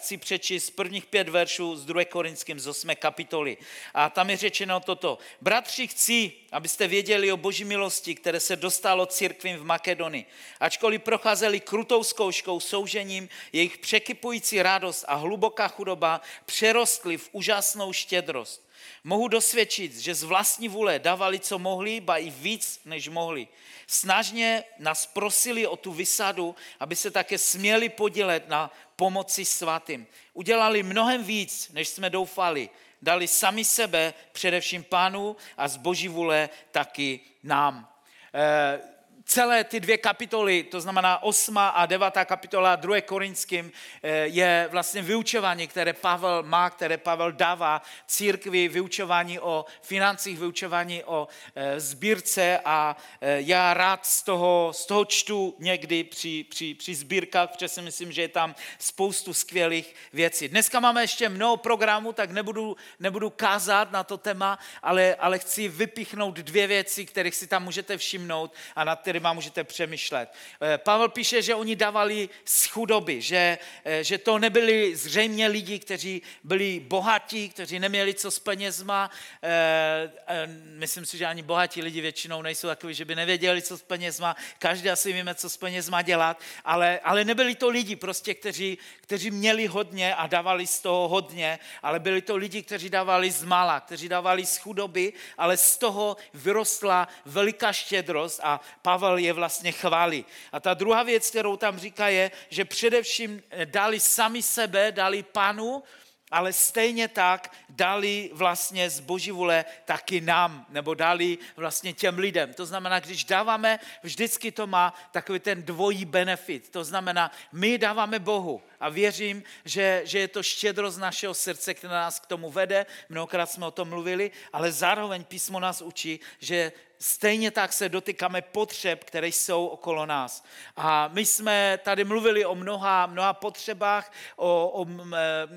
chci přečíst prvních pět veršů z 2. Korinským z 8. kapitoly. A tam je řečeno toto. Bratři, chci, abyste věděli o boží milosti, které se dostalo církvím v Makedonii. Ačkoliv procházeli krutou zkouškou, soužením, jejich překypující radost a hluboká chudoba přerostly v úžasnou štědrost. Mohu dosvědčit, že z vlastní vůle dávali, co mohli, ba i víc, než mohli. Snažně nás prosili o tu vysadu, aby se také směli podílet na pomoci svatým. Udělali mnohem víc, než jsme doufali. Dali sami sebe, především pánu a z boží vůle taky nám. Eh, celé ty dvě kapitoly, to znamená 8. a 9. kapitola 2. Korinským, eh, je vlastně vyučování, které Pavel má, které Pavel dává církvi, vyučování o financích, vyučování o eh, sbírce a eh, já rád z toho, z toho čtu někdy při, při, při sbírkách, protože si myslím, že je tam spoustu skvělých věcí. Dneska máme ještě mnoho programů, tak nebudu, nebudu kázat na to téma, ale, ale chci vypichnout dvě věci, kterých si tam můžete všimnout a na které kterýma můžete přemýšlet. Eh, Pavel píše, že oni dávali z chudoby, že, eh, že to nebyli zřejmě lidi, kteří byli bohatí, kteří neměli co s penězma. Eh, myslím si, že ani bohatí lidi většinou nejsou takový, že by nevěděli, co s penězma. Každý asi víme, co s penězma dělat, ale, ale nebyli to lidi prostě, kteří, kteří měli hodně a dávali z toho hodně, ale byli to lidi, kteří dávali z mala, kteří dávali z chudoby, ale z toho vyrostla veliká štědrost a Pavel je vlastně chválí. A ta druhá věc, kterou tam říká, je, že především dali sami sebe, dali panu, ale stejně tak dali vlastně z boží vůle taky nám, nebo dali vlastně těm lidem. To znamená, když dáváme, vždycky to má takový ten dvojí benefit. To znamená, my dáváme Bohu a věřím, že, že je to štědrost našeho srdce, která nás k tomu vede. Mnohokrát jsme o tom mluvili, ale zároveň písmo nás učí, že stejně tak se dotýkáme potřeb, které jsou okolo nás. A my jsme tady mluvili o mnoha, mnoha potřebách, o, o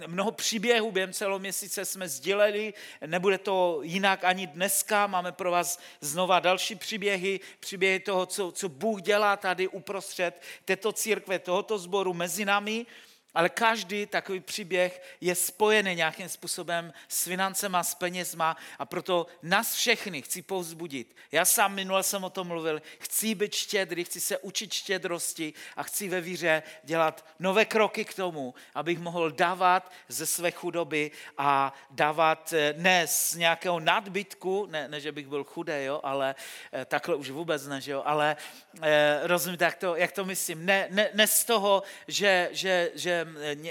mnoho příběhů, během celého měsíce jsme sdělili, nebude to jinak ani dneska, máme pro vás znova další příběhy, příběhy toho, co, co Bůh dělá tady uprostřed této církve, tohoto sboru mezi námi. Ale každý takový příběh je spojený nějakým způsobem s financema, s penězma a proto nás všechny chci povzbudit. Já sám minule jsem o tom mluvil, chci být štědrý, chci se učit štědrosti a chci ve víře dělat nové kroky k tomu, abych mohl dávat ze své chudoby a dávat eh, ne z nějakého nadbytku, ne, ne že bych byl chudý, jo, ale eh, takhle už vůbec ne, že jo, ale eh, rozumíte, jak to, jak to myslím, ne, ne, ne z toho, že, že, že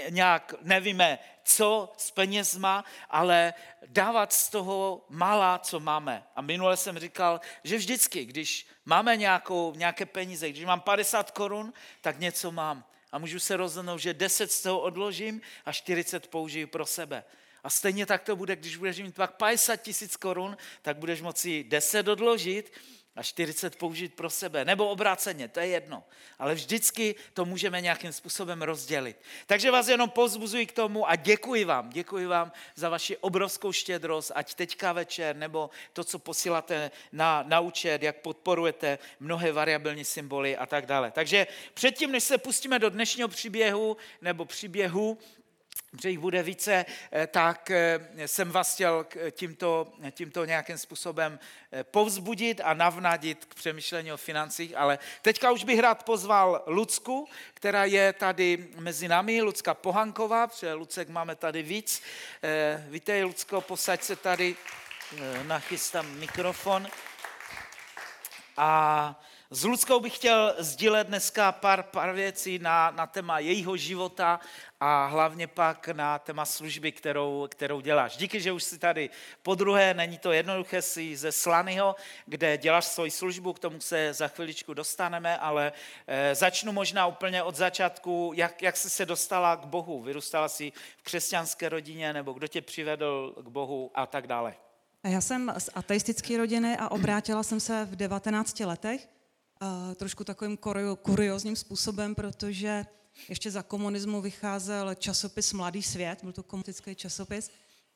nějak nevíme, co s penězma, ale dávat z toho malá, co máme. A minule jsem říkal, že vždycky, když máme nějakou, nějaké peníze, když mám 50 korun, tak něco mám. A můžu se rozhodnout, že 10 z toho odložím a 40 použiju pro sebe. A stejně tak to bude, když budeš mít pak 50 tisíc korun, tak budeš moci 10 odložit a 40 použít pro sebe, nebo obráceně, to je jedno. Ale vždycky to můžeme nějakým způsobem rozdělit. Takže vás jenom pozbuzuji k tomu a děkuji vám, děkuji vám za vaši obrovskou štědrost, ať teďka večer, nebo to, co posíláte na, na účet, jak podporujete mnohé variabilní symboly a tak dále. Takže předtím, než se pustíme do dnešního příběhu, nebo příběhu, že jich bude více, eh, tak eh, jsem vás chtěl tímto, tímto nějakým způsobem eh, povzbudit a navnadit k přemýšlení o financích, ale teďka už bych rád pozval Lucku, která je tady mezi námi, Lucka Pohanková, protože Lucek máme tady víc. Vítej, Lucko, posaď se tady, nachystám mikrofon. A s Ludskou bych chtěl sdílet dneska pár, pár věcí na, na téma jejího života a hlavně pak na téma služby, kterou, kterou děláš. Díky, že už jsi tady po druhé, není to jednoduché, jsi ze Slanyho, kde děláš svoji službu, k tomu se za chviličku dostaneme, ale e, začnu možná úplně od začátku, jak, jak jsi se dostala k Bohu. Vyrůstala jsi v křesťanské rodině, nebo kdo tě přivedl k Bohu a tak dále. Já jsem z ateistické rodiny a obrátila jsem se v 19 letech trošku takovým kuriozním způsobem, protože ještě za komunismu vycházel časopis Mladý svět, byl to komunistický časopis,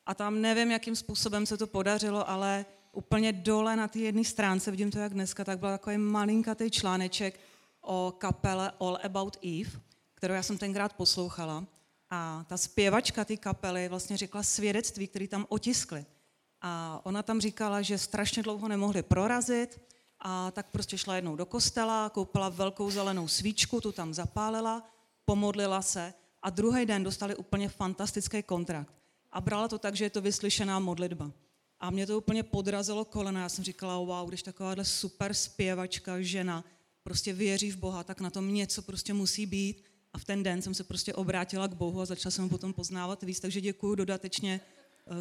a tam nevím, jakým způsobem se to podařilo, ale úplně dole na té jedné stránce, vidím to jak dneska, tak byl takový malinkatý článeček o kapele All About Eve, kterou já jsem tenkrát poslouchala. A ta zpěvačka té kapely vlastně řekla svědectví, které tam otiskly. A ona tam říkala, že strašně dlouho nemohli prorazit, a tak prostě šla jednou do kostela, koupila velkou zelenou svíčku, tu tam zapálila, pomodlila se a druhý den dostali úplně fantastický kontrakt. A brala to tak, že je to vyslyšená modlitba. A mě to úplně podrazilo kolena. Já jsem říkala, wow, když takováhle super zpěvačka, žena, prostě věří v Boha, tak na tom něco prostě musí být. A v ten den jsem se prostě obrátila k Bohu a začala jsem ho potom poznávat víc. Takže děkuji dodatečně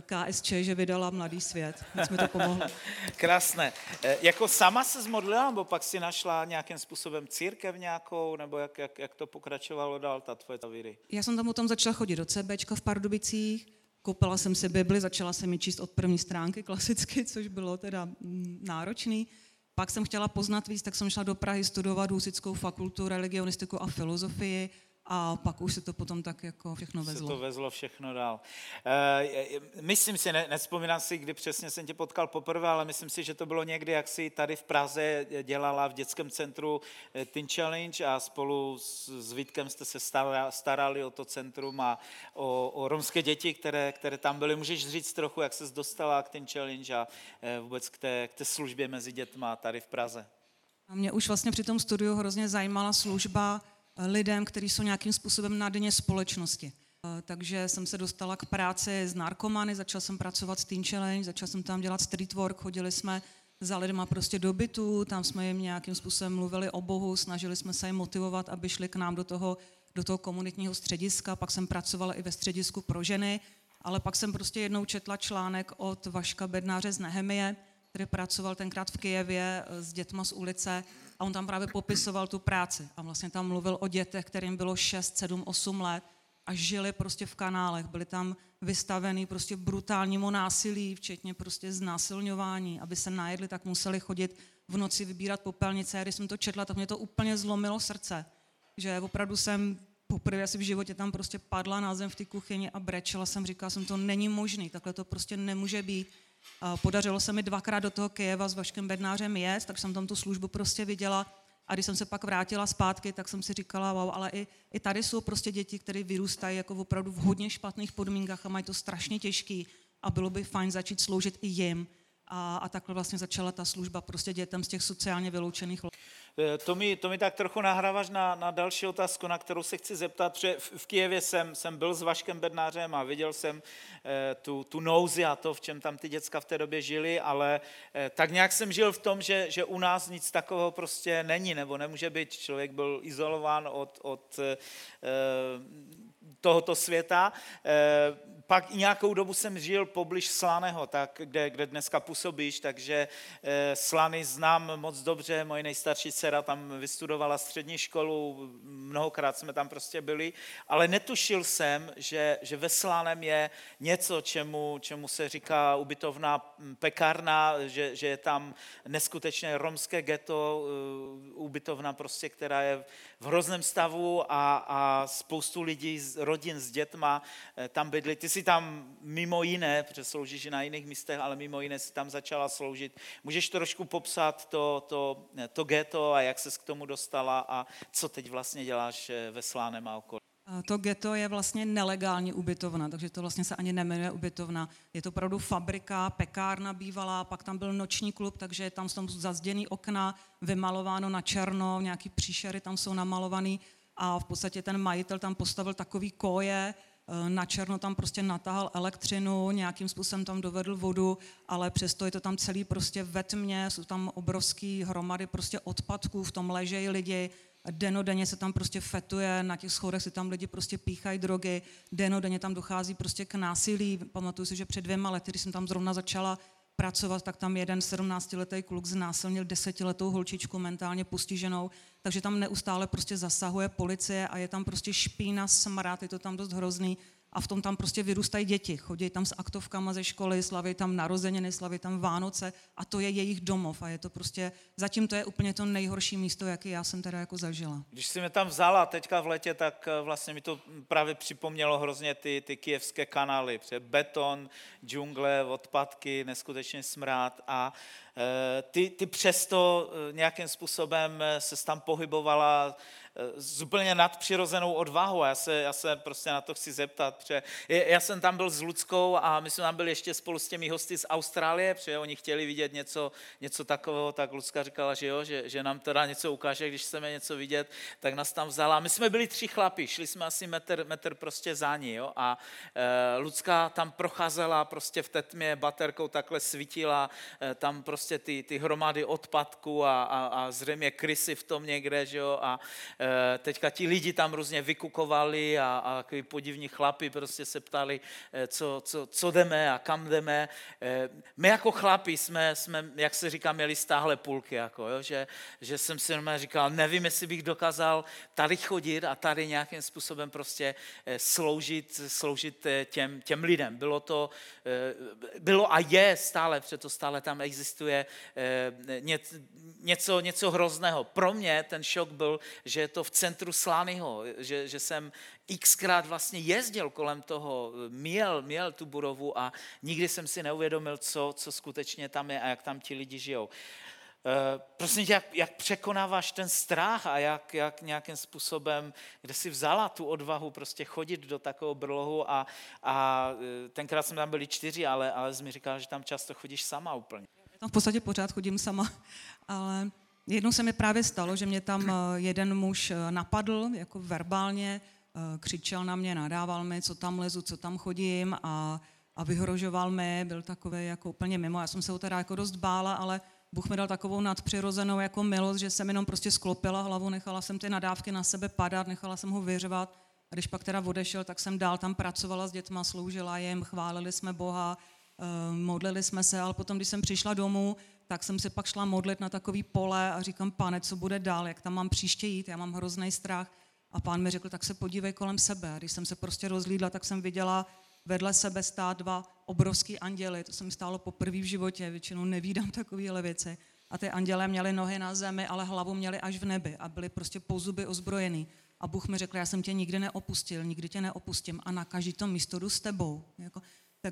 KSČ, že vydala Mladý svět. Moc mi to pomohlo. Krásné. E, jako sama se zmodlila, nebo pak si našla nějakým způsobem církev nějakou, nebo jak, jak, jak to pokračovalo dál, ta tvoje víry? Já jsem tam potom začala chodit do CBčka v Pardubicích, koupila jsem si Bibli, začala jsem ji číst od první stránky klasicky, což bylo teda mm, náročný. Pak jsem chtěla poznat víc, tak jsem šla do Prahy studovat Husickou fakultu, religionistiku a filozofii a pak už se to potom tak jako všechno vezlo. Se to vezlo všechno dál. E, myslím si, ne, nespomínám si, kdy přesně jsem tě potkal poprvé, ale myslím si, že to bylo někdy, jak si tady v Praze dělala v dětském centru eh, Teen Challenge a spolu s, s Vítkem jste se starali o to centrum a o, o romské děti, které, které tam byly. Můžeš říct trochu, jak se dostala k Teen Challenge a eh, vůbec k té, k té službě mezi dětma tady v Praze? A mě už vlastně při tom studiu hrozně zajímala služba lidem, kteří jsou nějakým způsobem na dně společnosti. Takže jsem se dostala k práci s narkomany, začala jsem pracovat s Teen Challenge, začala jsem tam dělat street work, chodili jsme za lidma prostě do bytu, tam jsme jim nějakým způsobem mluvili o Bohu, snažili jsme se jim motivovat, aby šli k nám do toho, do toho komunitního střediska, pak jsem pracovala i ve středisku pro ženy, ale pak jsem prostě jednou četla článek od Vaška Bednáře z Nehemie, který pracoval tenkrát v Kijevě eh, s dětma z ulice a on tam právě popisoval tu práci. A vlastně tam mluvil o dětech, kterým bylo 6, 7, 8 let a žili prostě v kanálech, byli tam vystavený prostě brutálnímu násilí, včetně prostě znásilňování, aby se najedli, tak museli chodit v noci vybírat popelnice. A když jsem to četla, tak mě to úplně zlomilo srdce, že opravdu jsem poprvé asi v životě tam prostě padla na zem v té kuchyni a brečela jsem, říkala jsem, to není možný, takhle to prostě nemůže být. Podařilo se mi dvakrát do toho Kyjeva s Vaškem Bednářem jet, tak jsem tam tu službu prostě viděla. A když jsem se pak vrátila zpátky, tak jsem si říkala, wow, ale i, i tady jsou prostě děti, které vyrůstají jako opravdu v hodně špatných podmínkách a mají to strašně těžký a bylo by fajn začít sloužit i jim. A, a takhle vlastně začala ta služba prostě dětem z těch sociálně vyloučených Eh, to mi, to mi tak trochu nahráváš na, na další otázku, na kterou se chci zeptat, protože v, v Kijevě jsem, jsem byl s Vaškem Bednářem a viděl jsem eh, tu, tu nouzi a to, v čem tam ty děcka v té době žili, ale eh, tak nějak jsem žil v tom, že, že u nás nic takového prostě není, nebo nemůže být. Člověk byl izolován od, od eh, tohoto světa. Eh, pak nějakou dobu jsem žil poblíž Slaného, tak, kde, kde dneska působíš, takže eh, Slany znám moc dobře, moje nejstarší dcera tam vystudovala střední školu, mnohokrát jsme tam prostě byli, ale netušil jsem, že, že ve Slanem je něco, čemu, čemu se říká ubytovná pekárna, že, že je tam neskutečné romské ghetto, eh, ubytovna prostě, která je v hrozném stavu a, a spoustu lidí, rodin s dětma eh, tam bydli. Ty si tam mimo jiné, protože sloužíš na jiných místech, ale mimo jiné si tam začala sloužit. Můžeš trošku popsat to, to, to ghetto a jak ses k tomu dostala a co teď vlastně děláš eh, ve Slánem a okolí? To ghetto je vlastně nelegální ubytovna, takže to vlastně se ani nemenuje ubytovna. Je to opravdu fabrika, pekárna bývalá, pak tam byl noční klub, takže tam jsou zazděný okna, vymalováno na černo, nějaký příšery tam jsou namalovaný a v podstatě ten majitel tam postavil takový koje, eh, na černo tam prostě natahal elektřinu, nějakým způsobem tam dovedl vodu, ale přesto je to tam celý prostě ve tmě, jsou tam obrovský hromady prostě odpadků, v tom ležejí lidi, denodenně se tam prostě fetuje, na těch schodech si tam lidi prostě píchají drogy, denodenně tam dochází prostě k násilí. Pamatuju si, že před dvěma lety, když jsem tam zrovna začala pracovat, tak tam jeden 17-letý kluk znásilnil desetiletou holčičku mentálně postiženou, takže tam neustále prostě zasahuje policie a je tam prostě špína, smrad, je to tam dost hrozný a v tom tam prostě vyrůstají děti. Chodí tam s aktovkama ze školy, slaví tam narozeniny, slaví tam Vánoce a to je jejich domov a je to prostě, zatím to je úplně to nejhorší místo, jaký já jsem teda jako zažila. Když jsi mě tam vzala teďka v letě, tak eh, vlastně mi to právě připomnělo hrozně ty, ty kijevské kanály, protože beton, džungle, odpadky, neskutečně smrát a eh, ty, ty přesto eh, nějakým způsobem se tam pohybovala s úplně nadpřirozenou odvahou. Já se, já se prostě na to chci zeptat, protože já jsem tam byl s Ludskou a my jsme tam byli ještě spolu s těmi hosty z Austrálie, protože oni chtěli vidět něco, něco takového, tak Lucka říkala, že jo, že, že nám teda něco ukáže, když chceme něco vidět, tak nás tam vzala. My jsme byli tři chlapi, šli jsme asi metr, metr prostě za ní, jo, a e, Lucka tam procházela prostě v té tmě baterkou, takhle svítila, e, tam prostě ty, ty hromady odpadků a, a, a zřejmě krysy v tom někde, že jo, a e, teďka ti lidi tam různě vykukovali a, a takový podivní chlapi prostě se ptali, e, co, co, co jdeme a kam jdeme. E, my jako chlapi jsme, jsme, jak se říká, měli stáhle půlky, jako, jo, že, že jsem si normálně říkal, nevím, jestli bych dokázal tady chodit a tady nějakým způsobem prostě sloužit, sloužit těm, těm lidem. Bylo to, bylo a je stále, to stále tam existuje něco, něco hrozného. Pro mě ten šok byl, že je to v centru Slányho, že, že jsem xkrát vlastně jezdil kolem toho, měl, měl tu budovu a nikdy jsem si neuvědomil, co, co skutečně tam je a jak tam ti lidi žijou. Eh, prosím tě, jak, jak překonáváš ten strach a jak, jak nějakým způsobem, kde jsi vzala tu odvahu prostě chodit do takového brlohu a, a eh, tenkrát jsme tam byli čtyři, ale, ale jsi mi říkal, že tam často chodíš sama úplně. Tam v podstatě pořád chodím sama, ale jednou se mi právě stalo, že mě tam eh, jeden muž napadl, jako verbálně, křičel na mě, nadával mi, co tam lezu, co tam chodím a, a vyhrožoval mi, byl takový jako úplně mimo. Já jsem se ho teda jako dost bála, ale Bůh mi dal takovou nadpřirozenou jako milost, že jsem jenom prostě sklopila hlavu, nechala jsem ty nadávky na sebe padat, nechala jsem ho vyřvat. A když pak teda odešel, tak jsem dál tam pracovala s dětma, sloužila jim, chválili jsme Boha, eh, modlili jsme se, ale potom, když jsem přišla domů, tak jsem se pak šla modlit na takový pole a říkám, pane, co bude dál, jak tam mám příště jít, já mám hrozný strach. A pán mi řekl, tak se podívej kolem sebe. A když jsem se prostě rozlídla, tak jsem viděla vedle sebe stát dva obrovský anděly. To se mi stálo poprvé v životě, většinou nevídám takovéhle věci. A ty anděle měly nohy na zemi, ale hlavu měly až v nebi a byly prostě pouzuby ozbrojený. A Bůh mi řekl, já jsem tě nikdy neopustil, nikdy tě neopustím a na každý to místo jdu s tebou. Jako,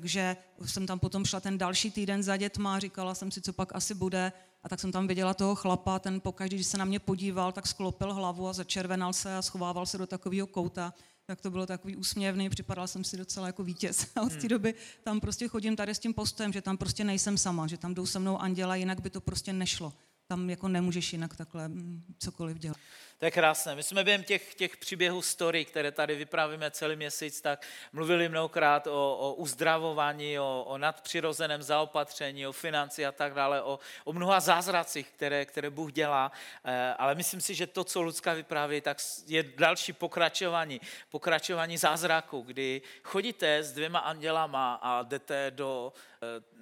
takže jsem tam potom šla ten další týden za dětma, říkala jsem si, co pak asi bude. A tak jsem tam viděla toho chlapa, ten pokaždé, když se na mě podíval, tak sklopil hlavu a začervenal se a schovával se do takového kouta tak to bylo takový úsměvný, připadal jsem si docela jako vítěz. A od té hmm. doby tam prostě chodím tady s tím postem, že tam prostě nejsem sama, že tam jdou se mnou anděla, jinak by to prostě nešlo. Tam jako nemůžeš jinak takhle mm, cokoliv dělat. To je krásné. My jsme během těch, těch příběhů story, které tady vyprávíme celý měsíc, tak mluvili mnohokrát o, o uzdravování, o, o nadpřirozeném zaopatření, o financi a tak dále, o, o mnoha zázracích, které, které Bůh dělá. Eh, ale myslím si, že to, co Lucka vypráví, tak je další pokračování. Pokračování zázraku, kdy chodíte s dvěma andělama a jdete do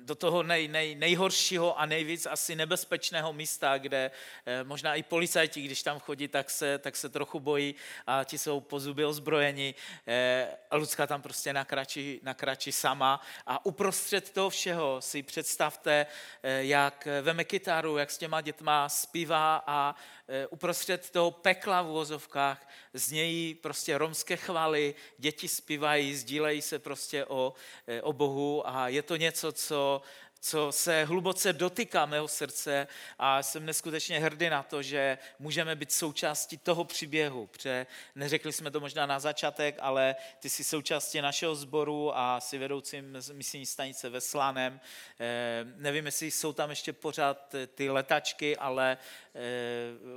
do toho nej, nej, nejhoršího a nejvíc asi nebezpečného místa, kde eh, možná i policajti, když tam chodí, tak se, tak se trochu bojí a ti jsou po zuby ozbrojeni. Eh, a Lucka tam prostě nakračí, nakračí sama a uprostřed toho všeho si představte, jak veme kytaru, jak s těma dětma zpívá a uprostřed toho pekla v uvozovkách znějí prostě romské chvaly, děti zpívají, sdílejí se prostě o, o Bohu a je to něco, co, co se hluboce dotýká mého srdce a jsem neskutečně hrdý na to, že můžeme být součástí toho příběhu, protože neřekli jsme to možná na začátek, ale ty jsi součástí našeho sboru a jsi vedoucím misijní stanice ve Slanem. Eh, nevím, jestli jsou tam ještě pořád ty letačky, ale Eh,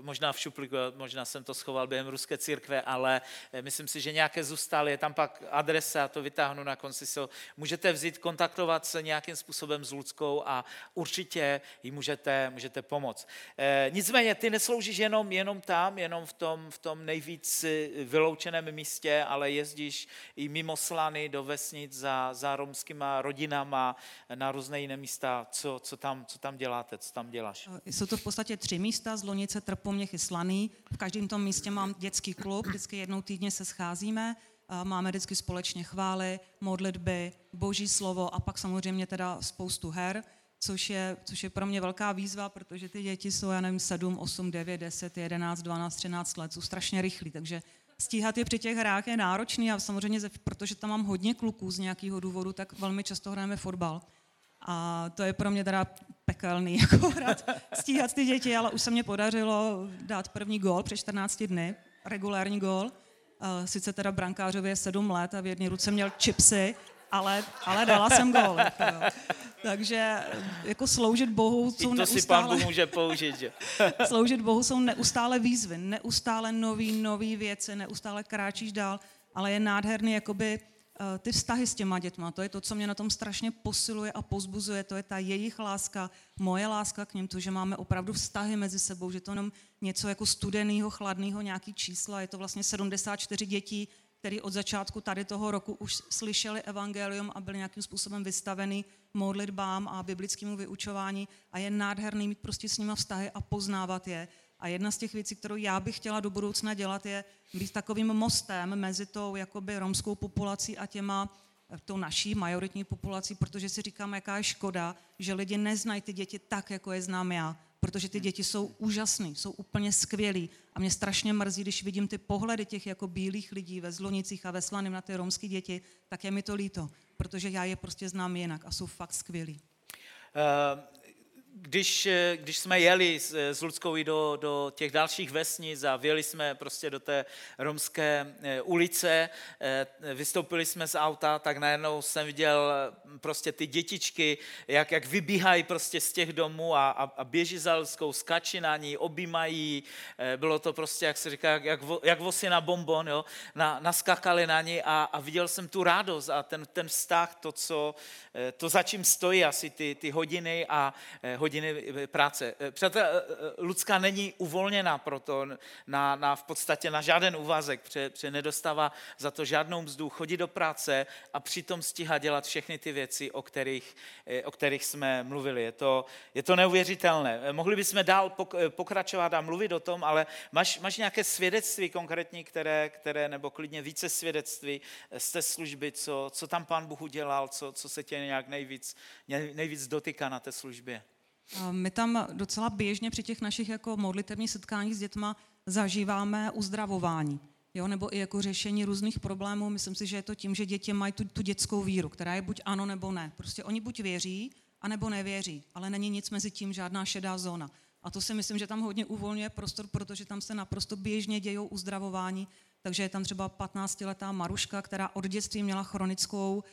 možná v šuplíku, možná jsem to schoval během ruské církve, ale eh, myslím si, že nějaké zůstaly. Je tam pak adresa, to vytáhnu na konci. So, můžete vzít, kontaktovat se nějakým způsobem s Ludskou a určitě jí můžete, můžete pomoct. E, nicméně, ty nesloužíš jenom, jenom tam, jenom v tom, v tom nejvíc vyloučeném místě, ale jezdíš i mimo Slany do vesnic za, za romskýma rodinama na různé jiné místa. Co, co, tam, co tam děláte, co tam děláš? Jsou to v podstatě tři místa místa z Lonice, Trpoměch i Slaný. V každém tom místě mám dětský klub, vždycky jednou týdně se scházíme, máme vždycky společně chvály, modlitby, boží slovo a pak samozřejmě teda spoustu her, což je, což je pro mě velká výzva, protože ty děti jsou, já nevím, 7, 8, 9, 10, 11, 12, 13 let, jsou strašně rychlí, takže stíhat je při těch hrách je náročný a samozřejmě, protože tam mám hodně kluků z nějakého důvodu, tak velmi často hrajeme fotbal. A to je pro mě teda pekelný, jako hrát, stíhat ty děti, ale už se mě podařilo dát první gol před 14 dny. regulární gól. Sice teda brankářově je sedm let a v jedné ruce měl čipsy, ale, ale dala jsem gól. Jako, Takže jako sloužit Bohu jsou I to neustále... si pán Bůh může použít. Že? sloužit Bohu jsou neustále výzvy, neustále nový, nový věci, neustále kráčíš dál, ale je nádherný jakoby Eh, ty vztahy s těma dětma, to je to, co mě na tom strašně posiluje a pozbuzuje, to je ta jejich láska, moje láska k ním, to, že máme opravdu vztahy mezi sebou, že to jenom něco jako studeného, chladného, nějaký čísla, je to vlastně 74 dětí, který od začátku tady toho roku už slyšeli evangelium a byli nějakým způsobem vystaveni modlitbám a biblickému vyučování a je nádherný mít prostě s nima vztahy a poznávat je a jedna z těch věcí, kterou já bych chtěla do budoucna dělat, je být takovým mostem mezi tou jakoby romskou populací a těma tou naší majoritní populací, protože si říkám, jaká je škoda, že lidi neznají ty děti tak, jako je znám já, protože ty děti jsou úžasné, jsou úplně skvělí a mě strašně mrzí, když vidím ty pohledy těch jako bílých lidí ve Zlonicích a ve Slaným na ty romské děti, tak je mi to líto, protože já je prostě znám jinak a jsou fakt skvělí. Uh, když, eh, když jsme jeli s, s Ludskou i do, do těch dalších vesnic a vyjeli jsme prostě do té romské eh, ulice, eh, vystoupili jsme z auta, tak najednou jsem viděl prostě ty dětičky, jak, jak vybíhají prostě z těch domů a, a, a běží za Ludskou, skačí na ní, objímají, bylo to prostě, jak se říká, jak, jak vosy na bonbon, jo? Na, naskakali na ní a, a viděl jsem tu radost a ten, ten vztah, to, co, to za čím stojí asi ty, ty hodiny a hodiny hodiny eh, práce. Eh, Přátel, eh, Lucka není uvolněná proto na, na, v podstatě na žádný úvazek, protože, protože nedostává za to žádnou mzdu, chodí do práce a přitom stíhá dělat všechny ty věci, o kterých, o kterých jsme mluvili. Je to, je to neuvěřitelné. Mohli bychom dál pokračovat a mluvit o tom, ale máš, máš nějaké svědectví konkrétní, které, které, nebo klidně více svědectví z té služby, co, co tam pán Bůh udělal, co, co se tě nějak nejvíc, nejvíc dotýká na té službě? My tam docela běžně při těch našich jako modlitevních setkáních s dětma zažíváme uzdravování. Jo, nebo i jako řešení různých problémů. Myslím si, že je to tím, že děti mají tu, tu dětskou víru, která je buď ano nebo ne. Prostě oni buď věří, anebo nevěří, ale není nic mezi tím, žádná šedá zóna. A to si myslím, že tam hodně uvolňuje prostor, protože tam se naprosto běžně dějou uzdravování. Takže je tam třeba 15-letá Maruška, která od dětství měla chronickou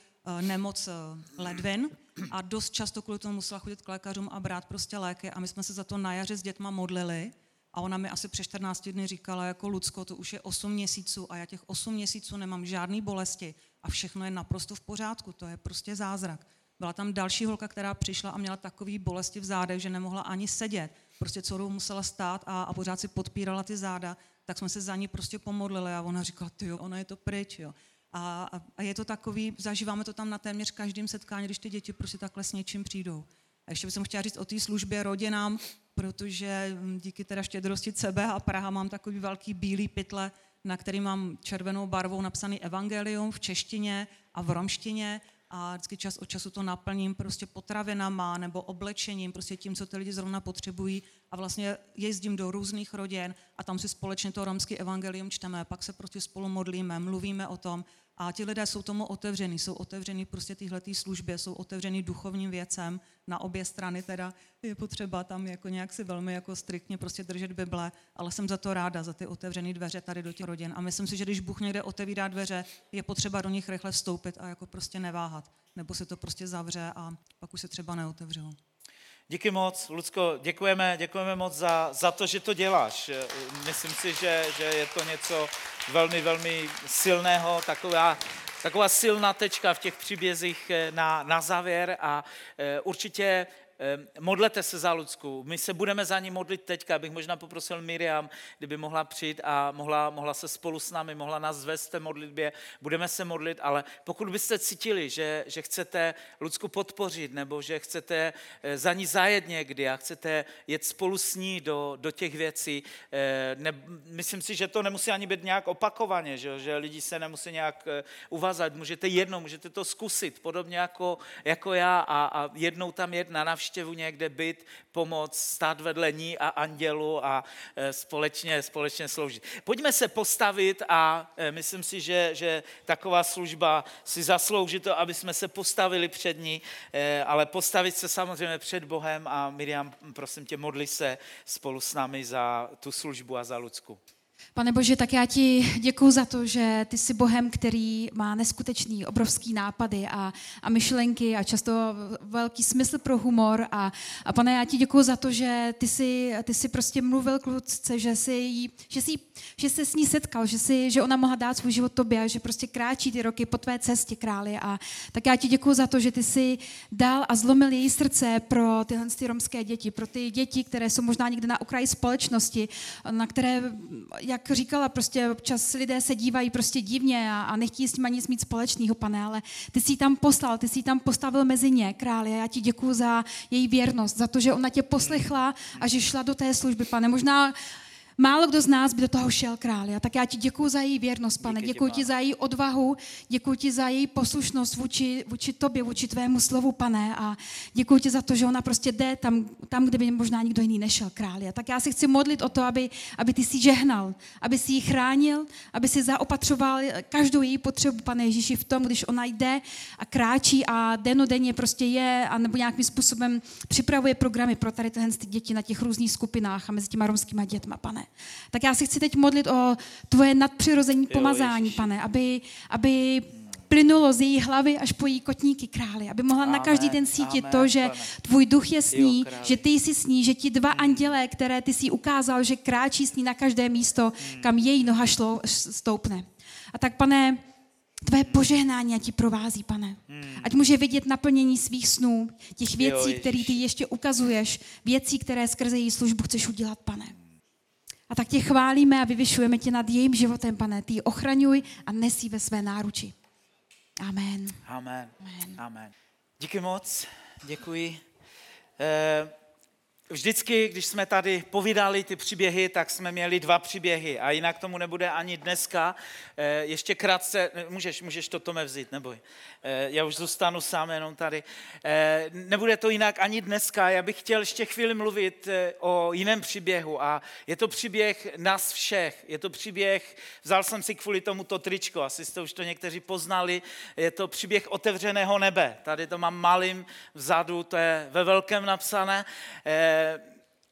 nemoc eh, ledvin a dost často kvůli tomu musela chodit k lékařům a brát prostě léky a my jsme se za to na jaře s dětma modlili a ona mi asi přes 14 dny říkala, jako Lucko, to už je 8 měsíců a já těch 8 měsíců nemám žádný bolesti a všechno je naprosto v pořádku, to je prostě zázrak. Byla tam další holka, která přišla a měla takový bolesti v zádech, že nemohla ani sedět. Prostě celou musela stát a, a pořád si podpírala ty záda, tak jsme se za ní prostě pomodlili a ona říkala, ty jo, ona je to pryč, jo. A, a je to takový, zažíváme to tam na téměř každém setkání, když ty děti prostě takhle s něčím přijdou. A ještě bych chtěla říct o té službě rodinám, protože hm, díky teda štědrosti sebe a Praha mám takový velký bílý pytle, na který mám červenou barvou napsaný evangelium v češtině a v romštině. A vždycky čas od času to naplním prostě potravinama nebo oblečením, prostě tím, co ty lidi zrovna potřebují. A vlastně jezdím do různých rodin a tam si společně to romský evangelium čteme, pak se prostě spolu modlíme, mluvíme o tom a ti lidé jsou tomu otevření, jsou otevření prostě téhletý službě, jsou otevření duchovním věcem na obě strany, teda je potřeba tam jako nějak si velmi jako striktně prostě držet Bible, ale jsem za to ráda, za ty otevřené dveře tady do těch rodin. A myslím si, že když Bůh někde otevírá dveře, je potřeba do nich rychle vstoupit a jako prostě neváhat, nebo se to prostě zavře a pak už se třeba neotevřelo. Díky moc, Lucko, děkujeme, děkujeme moc za, za to, že to děláš. Myslím si, že, že je to něco velmi, velmi silného, taková, taková silná tečka v těch příbězích eh, na, na závěr a eh, určitě modlete se za Lucku. My se budeme za ní modlit teďka, bych možná poprosil Miriam, kdyby mohla přijít a mohla, mohla se spolu s námi, mohla nás zvést v té modlitbě. Budeme se modlit, ale pokud byste cítili, že, že chcete Lucku podpořit, nebo že chcete eh, za ní zajet někdy a chcete jet spolu s ní do, do těch věcí, eh, ne, myslím si, že to nemusí ani být nějak opakovaně, že, že lidi se nemusí nějak eh, uvázat. Můžete jednou, můžete to zkusit, podobně jako, jako já a, a jednou tam jet na návštěvu někde být, pomoct, stát vedle ní a andělu a e, společně, společně sloužit. Pojďme se postavit a e, myslím si, že, že taková služba si zaslouží to, aby jsme se postavili před ní, e, ale postavit se samozřejmě před Bohem a Miriam, prosím tě, modli se spolu s námi za tu službu a za Lucku. Pane Bože, tak já ti děkuji za to, že ty jsi Bohem, který má neskutečný, obrovský nápady a, a myšlenky a často velký smysl pro humor. A, a pane, já ti děkuji za to, že ty jsi, ty jsi prostě mluvil k Lucce, že jsi, jí, že, jsi, že jsi s ní setkal, že, jsi, že ona mohla dát svůj život tobě a že prostě kráčí ty roky po tvé cestě, králi. A tak já ti děkuji za to, že ty jsi dal a zlomil její srdce pro tyhle ty romské děti, pro ty děti, které jsou možná někde na okraji společnosti, na které, jak jak říkala, prostě občas lidé se dívají prostě divně a, a nechtějí s tím nic mít společného, pane, ale ty jsi tam poslal, ty jsi tam postavil mezi ně, králi, a já ti děkuji za její věrnost, za to, že ona tě poslechla a že šla do té služby, pane. Možná Málo kdo z nás by do toho šel králi. A tak já ti děkuji za její věrnost, pane. Děkuji ti za její odvahu, děkuji ti za její poslušnost vůči, vůči tobě, vůči tvému slovu, pane. A děkuji ti za to, že ona prostě jde tam, tam kde by možná nikdo jiný nešel králi. A tak já se chci modlit o to, aby, aby ty si žehnal, aby si ji chránil, aby si zaopatřoval každou její potřebu, pane Ježíši, v tom, když ona jde a kráčí a denodenně prostě je a nebo nějakým způsobem připravuje programy pro tady tyhle děti na těch různých skupinách a mezi těma romskýma dětma, pane. Tak já si chci teď modlit o tvoje nadpřirození pomazání, jo, pane, aby, aby plynulo z její hlavy až po její kotníky králi, aby mohla amen, na každý den cítit amen, to, že pane. tvůj duch je s ní, jo, že ty jsi s ní, že ti dva andělé, které ty si ukázal, že kráčí s ní na každé místo, hmm. kam její noha šlo, stoupne. A tak, pane, Tvé požehnání a ti provází, pane. Hmm. Ať může vidět naplnění svých snů, těch věcí, které ty ještě ukazuješ, věcí, které skrze její službu chceš udělat, pane. A tak tě chválíme a vyvyšujeme tě nad jejím životem, pane. Ty ji ochraňuj a nesí ve své náruči. Amen. Amen. Amen. Amen. Díky moc, děkuji. Eh, Vždycky, když jsme tady povídali ty příběhy, tak jsme měli dva příběhy a jinak tomu nebude ani dneska. Eh, ještě krátce, můžeš, můžeš to Tome vzít, neboj. Eh, já už zůstanu sám jenom tady. Eh, nebude to jinak ani dneska. Já bych chtěl ještě chvíli mluvit o jiném příběhu a je to příběh nás všech. Je to příběh, vzal jsem si kvůli tomu to tričko, asi jste už to někteří poznali. Je to příběh otevřeného nebe. Tady to mám malým vzadu, to je ve velkém napsané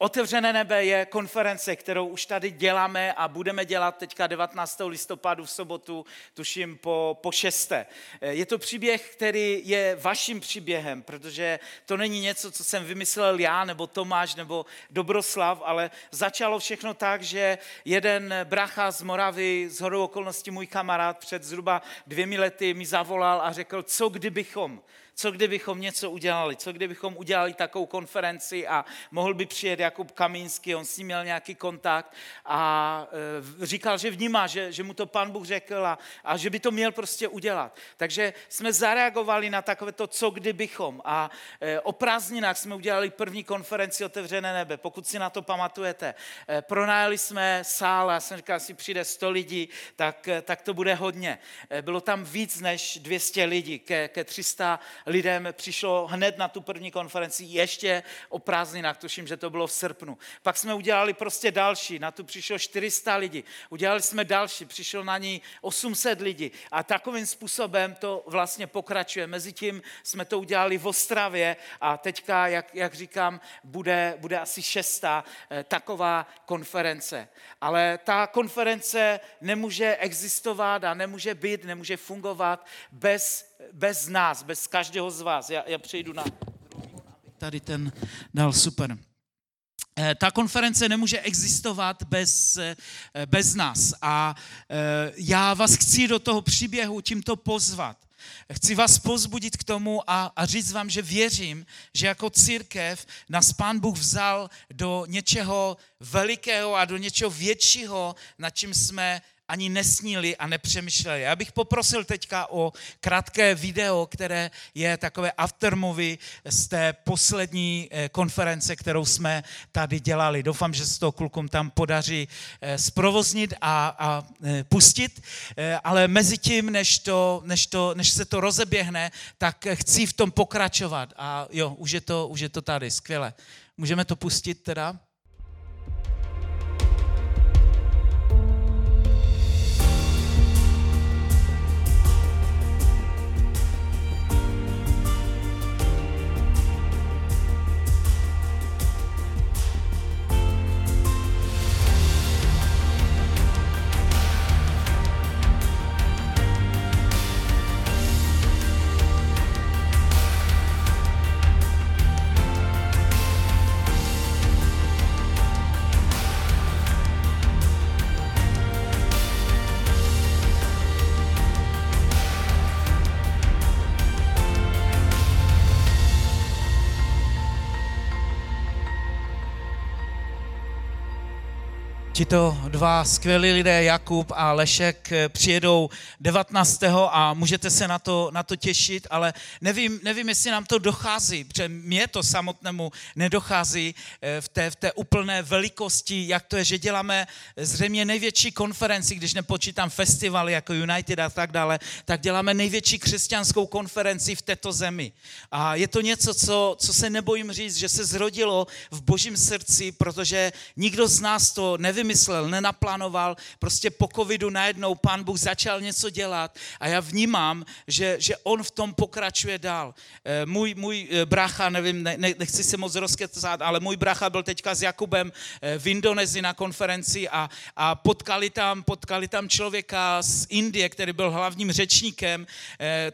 Otevřené nebe je konference, kterou už tady děláme a budeme dělat teďka 19. listopadu v sobotu, tuším po, po šesté. Je to příběh, který je vaším příběhem, protože to není něco, co jsem vymyslel já, nebo Tomáš, nebo Dobroslav, ale začalo všechno tak, že jeden bracha z Moravy, z hodou okolností můj kamarád, před zhruba dvěmi lety mi zavolal a řekl, co kdybychom, co kdybychom něco udělali? Co kdybychom udělali takovou konferenci a mohl by přijet Jakub Kamínský, on s ním měl nějaký kontakt a e, říkal, že vnímá, že, že mu to pan Bůh řekl a, a že by to měl prostě udělat. Takže jsme zareagovali na takové to, co kdybychom. A e, o prázdninách jsme udělali první konferenci Otevřené nebe, pokud si na to pamatujete. E, pronajali jsme sál a jsem říkal, si přijde 100 lidí, tak, tak to bude hodně. Bylo tam víc než 200 lidí, ke, ke 300 lidem přišlo hned na tu první konferenci ještě o prázdninách, tuším, že to bylo v srpnu. Pak jsme udělali prostě další, na tu přišlo 400 lidí. Udělali jsme další, přišlo na ní 800 lidí a takovým způsobem to vlastně pokračuje. Mezitím jsme to udělali v Ostravě a teďka, jak, jak říkám, bude, bude asi šestá eh, taková konference. Ale ta konference nemůže existovat a nemůže být, nemůže fungovat bez bez nás, bez každého z vás. Já, já přejdu na tady ten dal super. Eh, ta konference nemůže existovat bez, eh, bez nás a eh, já vás chci do toho příběhu tímto pozvat. Chci vás pozbudit k tomu a, a říct vám, že věřím, že jako církev nás Pán Bůh vzal do něčeho velikého a do něčeho většího, na čím jsme ani nesnili a nepřemýšleli. Já bych poprosil teďka o krátké video, které je takové aftermovie z té poslední eh, konference, kterou jsme tady dělali. Doufám, že se to klukům tam podaří eh, zprovoznit a, a eh, pustit, ale mezi tím, než, to, než, to, než se to rozeběhne, tak chci v tom pokračovat. A jo, už je to, už je to tady, skvěle. Můžeme to pustit teda? Tito dva skvělí lidé, Jakub a Lešek, eh, přijedou 19. a můžete se na to, na to těšit, ale nevím, nevím, jestli nám to dochází, protože mě to samotnému nedochází eh, v té, v té úplné velikosti, jak to je, že děláme zřejmě největší konferenci, když nepočítám festivaly jako United a tak dále, tak děláme největší křesťanskou konferenci v této zemi. A je to něco, co, co se nebojím říct, že se zrodilo v božím srdci, protože nikdo z nás to nevím, nevymyslel, nenaplánoval, prostě po covidu najednou pán Bůh začal něco dělat a já vnímám, že, že on v tom pokračuje dál. Eh, můj, můj eh, brácha, nevím, ne, nechci se moc rozkecat, ale můj brácha byl teďka s Jakubem eh, v Indonésii na konferenci a, a potkali, tam, potkali tam člověka z Indie, který byl hlavním řečníkem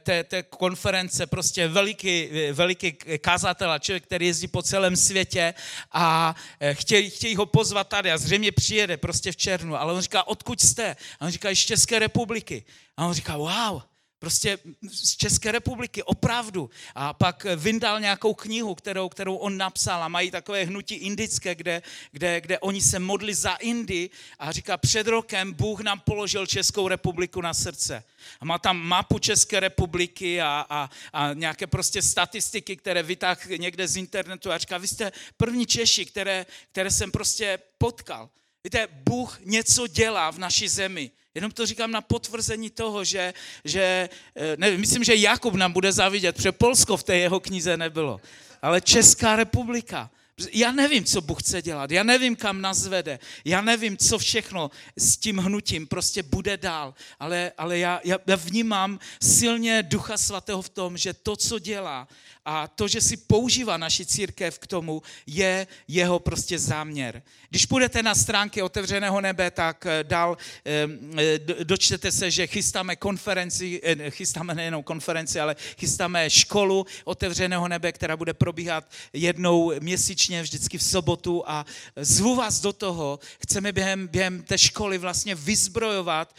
té, té konference, prostě veliký, veliký kazatel, člověk, který jezdí po celém světě a chtějí, chtějí ho pozvat tady a zřejmě přijde přijede prostě v červnu, ale on říká, odkud jste? A on říká, z České republiky. A on říká, wow, prostě z České republiky, opravdu. A pak vyndal nějakou knihu, kterou, kterou on napsal a mají takové hnutí indické, kde, kde, kde oni se modli za Indy a říká, před rokem Bůh nám položil Českou republiku na srdce. A má tam mapu České republiky a, a, a nějaké prostě statistiky, které vytáhl někde z internetu a říká, vy jste první Češi, které, které jsem prostě potkal. Víte, Bůh něco dělá v naší zemi. Jenom to říkám na potvrzení toho, že, že eh, nevím, myslím, že Jakub nám bude závidět, protože Polsko v té jeho knize nebylo. Ale Česká republika. Já nevím, co Bůh chce dělat, já nevím, kam nás vede, já nevím, co všechno s tím hnutím prostě bude dál, ale, ale já, já, já vnímám silně Ducha Svatého v tom, že to, co dělá a to, že si používá naši církev k tomu, je jeho prostě záměr. Když půjdete na stránky Otevřeného nebe, tak eh, dál eh, dočtete se, že chystáme konferenci, eh, chystáme nejenom konferenci, ale chystáme školu Otevřeného nebe, která bude probíhat jednou měsíčně, vždycky v sobotu a zvu vás do toho. Chceme během, během té školy vlastně vyzbrojovat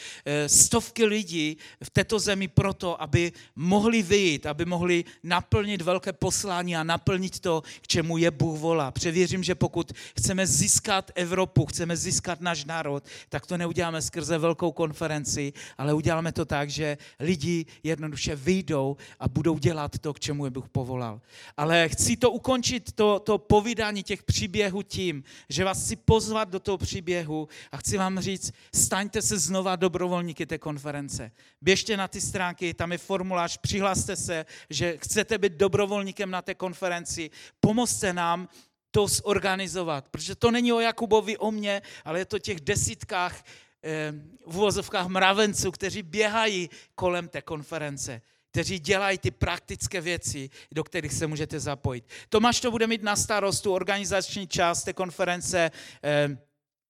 stovky lidí v této zemi proto, aby mohli vyjít, aby mohli naplnit velké poslání a naplnit to, k čemu je Bůh volá. Převěřím, že pokud chceme získat Evropu, chceme získat náš národ, tak to neuděláme skrze velkou konferenci, ale uděláme to tak, že lidi jednoduše vyjdou a budou dělat to, k čemu je Bůh povolal. Ale chci to ukončit, to, to povídání těch příběhů tím, že vás chci pozvat do toho příběhu a chci vám říct, staňte se znova dobrovolníky té konference. Běžte na ty stránky, tam je formulář, přihlaste se, že chcete být dobrovolníky dobrovolníkem na té konferenci, pomozte nám to zorganizovat, protože to není o Jakubovi, o mně, ale je to těch desítkách eh, v uvozovkách mravenců, kteří běhají kolem té konference kteří dělají ty praktické věci, do kterých se můžete zapojit. Tomáš to bude mít na starostu organizační část té konference.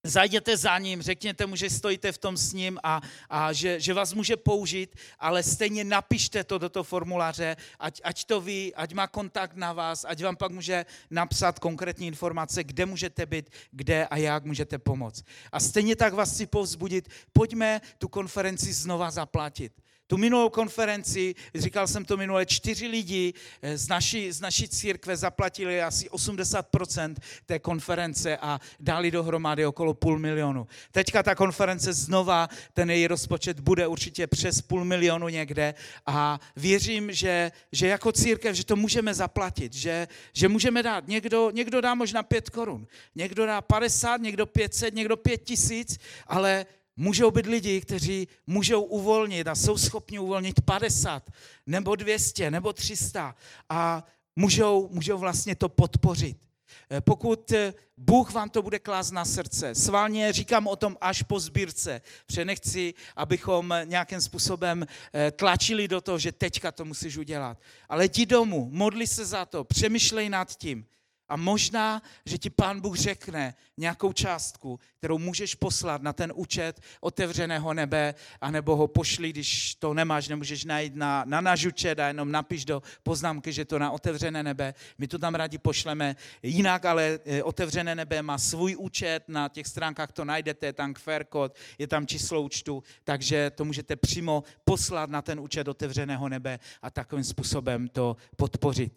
Zajděte za ním, řekněte mu, že stojíte v tom s ním a, a že, že vás může použít, ale stejně napište to do toho formuláře, ať, ať to ví, ať má kontakt na vás, ať vám pak může napsat konkrétní informace, kde můžete být, kde a jak můžete pomoct. A stejně tak vás chci povzbudit, pojďme tu konferenci znova zaplatit. Tu minulou konferenci, říkal jsem to minule, čtyři lidi eh, z naší, z naší církve zaplatili asi 80% té konference a dali dohromady okolo půl milionu. Teďka ta konference znova, ten její rozpočet bude určitě přes půl milionu někde a věřím, že, že jako církev, že to můžeme zaplatit, že, že můžeme dát. Někdo, někdo dá možná pět korun, někdo dá 50, někdo 500, někdo pět tisíc, ale Můžou být lidi, kteří můžou uvolnit a jsou schopni uvolnit 50 nebo 200 nebo 300 a můžou, můžou vlastně to podpořit. Eh, pokud eh, Bůh vám to bude klást na srdce, sválně říkám o tom až po sbírce, protože nechci, abychom nějakým způsobem eh, tlačili do toho, že teďka to musíš udělat. Ale jdi domů, modli se za to, přemýšlej nad tím. A možná, že ti pán Bůh řekne nějakou částku, kterou můžeš poslat na ten účet otevřeného nebe, anebo ho pošli, když to nemáš, nemůžeš najít na, na náš účet a jenom napiš do poznámky, že to na otevřené nebe. My to tam rádi pošleme. Jinak ale eh, otevřené nebe má svůj účet, na těch stránkách to najdete, je tam QR kód, je tam číslo účtu, takže to můžete přímo poslat na ten účet otevřeného nebe a takovým způsobem to podpořit.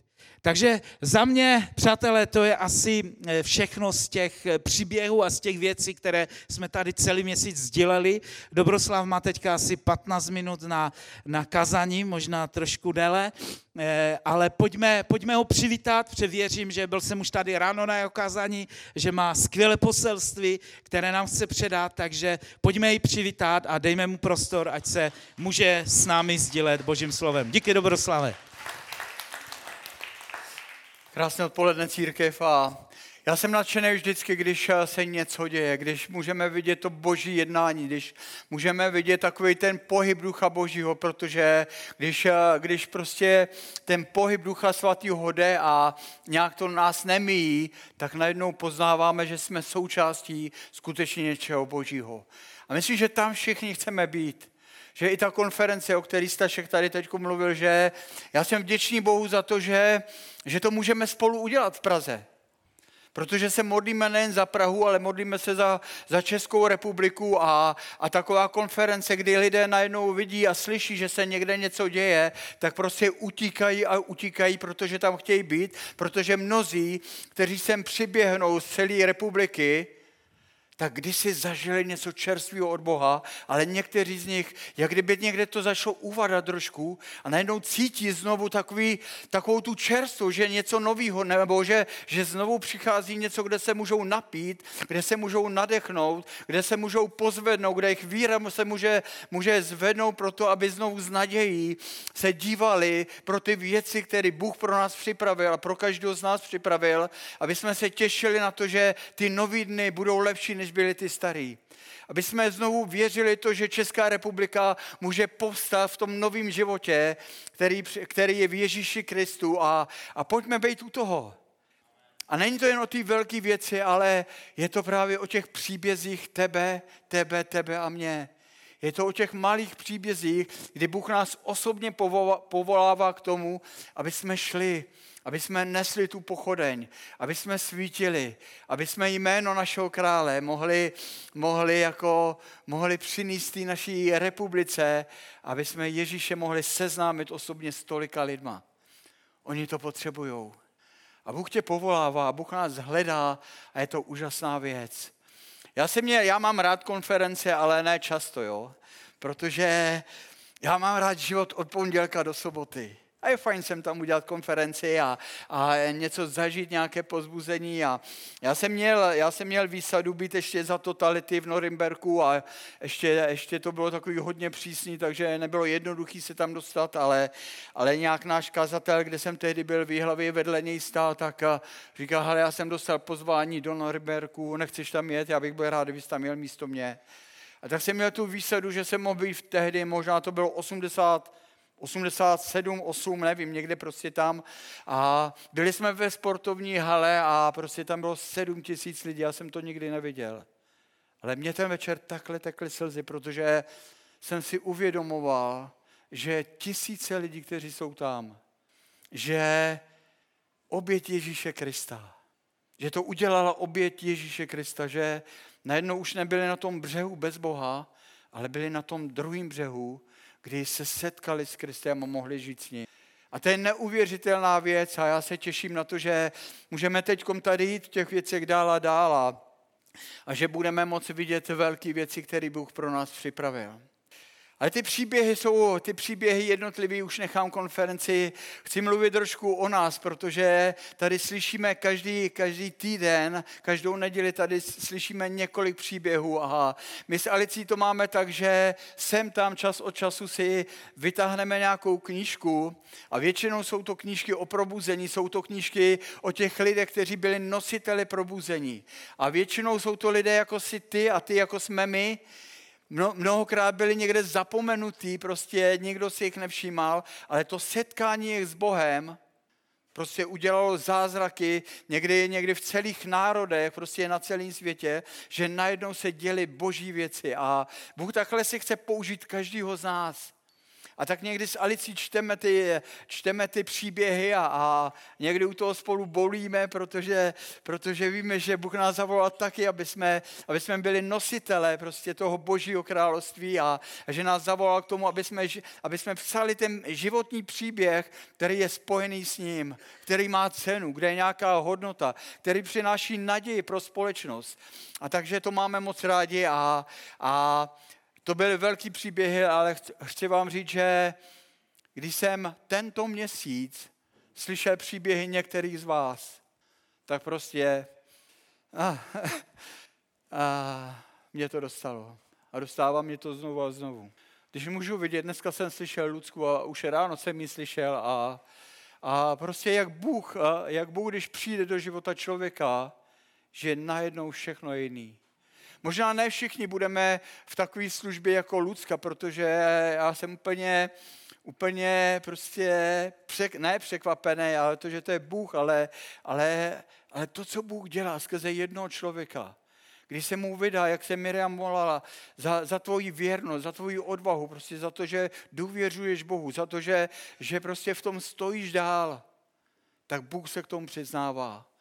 Takže za mě, přátelé, to je asi eh, všechno z těch eh, příběhů a z těch věcí, které jsme tady celý měsíc sdíleli. Dobroslav má teďka asi 15 minut na, na kazaní, možná trošku déle, eh, ale pojďme, pojďme ho přivítat, protože věřím, že byl jsem už tady ráno na jeho kazání, že má skvělé poselství, které nám chce předat, takže pojďme ji přivítat a dejme mu prostor, ať se může s námi sdílet Božím slovem. Díky, Dobroslave. Krásné odpoledne církev a já jsem nadšený vždycky, když eh, se něco děje, když můžeme vidět to boží jednání, když můžeme vidět takový ten pohyb ducha božího, protože když, eh, když prostě ten pohyb ducha svatého jde a nějak to nás nemíjí, tak najednou poznáváme, že jsme součástí skutečně něčeho božího. A myslím, že tam všichni chceme být že i ta konference, o které Stašek tady teď mluvil, že já jsem vděčný Bohu za to, že, že to můžeme spolu udělat v Praze. Protože se modlíme nejen za Prahu, ale modlíme se za, za Českou republiku a, a taková konference, kdy lidé najednou vidí a slyší, že se někde něco děje, tak prostě utíkají a utíkají, protože tam chtějí být, protože mnozí, kteří sem přiběhnou z celé republiky, tak kdysi zažili něco čerstvého od Boha, ale někteří z nich, jak kdyby někde to začalo uvadat trošku a najednou cítí znovu takový, takovou tu čerstvu, že něco nového, nebo že, že znovu přichází něco, kde se můžou napít, kde se můžou nadechnout, kde se můžou pozvednout, kde jejich víra se může, může zvednout pro to, aby znovu z nadějí se dívali pro ty věci, které Bůh pro nás připravil a pro každého z nás připravil, aby jsme se těšili na to, že ty nové dny budou lepší, než byli ty starý. Aby jsme znovu věřili to, že Česká republika může povstat v tom novém životě, který, který je v Ježíši Kristu a, a pojďme být u toho. A není to jen o té velké věci, ale je to právě o těch příbězích tebe, tebe, tebe a mě. Je to o těch malých příbězích, kdy Bůh nás osobně povolává k tomu, aby jsme šli aby jsme nesli tu pochodeň, aby jsme svítili, aby jsme jméno našeho krále mohli, mohli, jako, mohli přinést té naší republice, aby jsme Ježíše mohli seznámit osobně s tolika lidma. Oni to potřebují. A Bůh tě povolává, Bůh nás hledá a je to úžasná věc. Já, si mě, já mám rád konference, ale ne často, jo? protože já mám rád život od pondělka do soboty. A je fajn sem tam udělat konferenci a, a něco zažít, nějaké pozbuzení. A já, jsem měl, já jsem měl výsadu být ještě za totality v Norimberku a ještě, ještě to bylo takový hodně přísný, takže nebylo jednoduché se tam dostat, ale, ale nějak náš kazatel, kde jsem tehdy byl v vedle něj stál, tak říkal, hele, já jsem dostal pozvání do Norimberku, nechceš tam jet, já bych byl rád, kdybys tam měl místo mě. A tak jsem měl tu výsadu, že jsem mohl být tehdy, možná to bylo 80 87, 8, nevím, někde prostě tam. A byli jsme ve sportovní hale a prostě tam bylo 7 tisíc lidí, já jsem to nikdy neviděl. Ale mě ten večer takhle tekly slzy, protože jsem si uvědomoval, že tisíce lidí, kteří jsou tam, že oběť Ježíše Krista, že to udělala oběť Ježíše Krista, že najednou už nebyli na tom břehu bez Boha, ale byli na tom druhém břehu, kdy se setkali s Kristem a mohli žít s ním. A to je neuvěřitelná věc a já se těším na to, že můžeme teď tady jít v těch věcech dál a dál a, že budeme moci vidět velké věci, které Bůh pro nás připravil. Ale ty příběhy jsou, ty příběhy jednotlivý, už nechám konferenci, chci mluvit trošku o nás, protože tady slyšíme každý, každý týden, každou neděli tady slyšíme několik příběhů. A my s Alicí to máme tak, že sem tam čas od času si vytáhneme nějakou knížku a většinou jsou to knížky o probuzení, jsou to knížky o těch lidech, kteří byli nositeli probuzení. A většinou jsou to lidé jako si ty a ty jako jsme my, mnohokrát byli někde zapomenutý, prostě nikdo si jich nevšímal, ale to setkání jich s Bohem prostě udělalo zázraky někdy, někdy v celých národech, prostě na celém světě, že najednou se děly boží věci a Bůh takhle si chce použít každýho z nás. A tak někdy s Alicí čteme ty, čteme ty příběhy a, a někdy u toho spolu bolíme, protože, protože víme, že Bůh nás zavolal taky, aby jsme, aby jsme byli nositelé prostě toho božího království a, a že nás zavolal k tomu, aby jsme, aby jsme psali ten životní příběh, který je spojený s ním, který má cenu, kde je nějaká hodnota, který přináší naději pro společnost. A takže to máme moc rádi a, a to byly velký příběhy, ale chci vám říct, že když jsem tento měsíc slyšel příběhy některých z vás, tak prostě a, a, mě to dostalo. A dostává mě to znovu a znovu. Když můžu vidět, dneska jsem slyšel Ludsku a už ráno jsem ji slyšel a, a prostě jak Bůh, jak Bůh, když přijde do života člověka, že najednou všechno je jiný. Možná ne všichni budeme v takové službě jako Lucka, protože já jsem úplně, úplně prostě přek, ne překvapený, ale to, že to je Bůh, ale, ale, ale to, co Bůh dělá skrze jednoho člověka, když se mu vydá, jak se Miriam volala, za, za tvoji věrnost, za tvoji odvahu, prostě za to, že důvěřuješ Bohu, za to, že, že prostě v tom stojíš dál, tak Bůh se k tomu přiznává.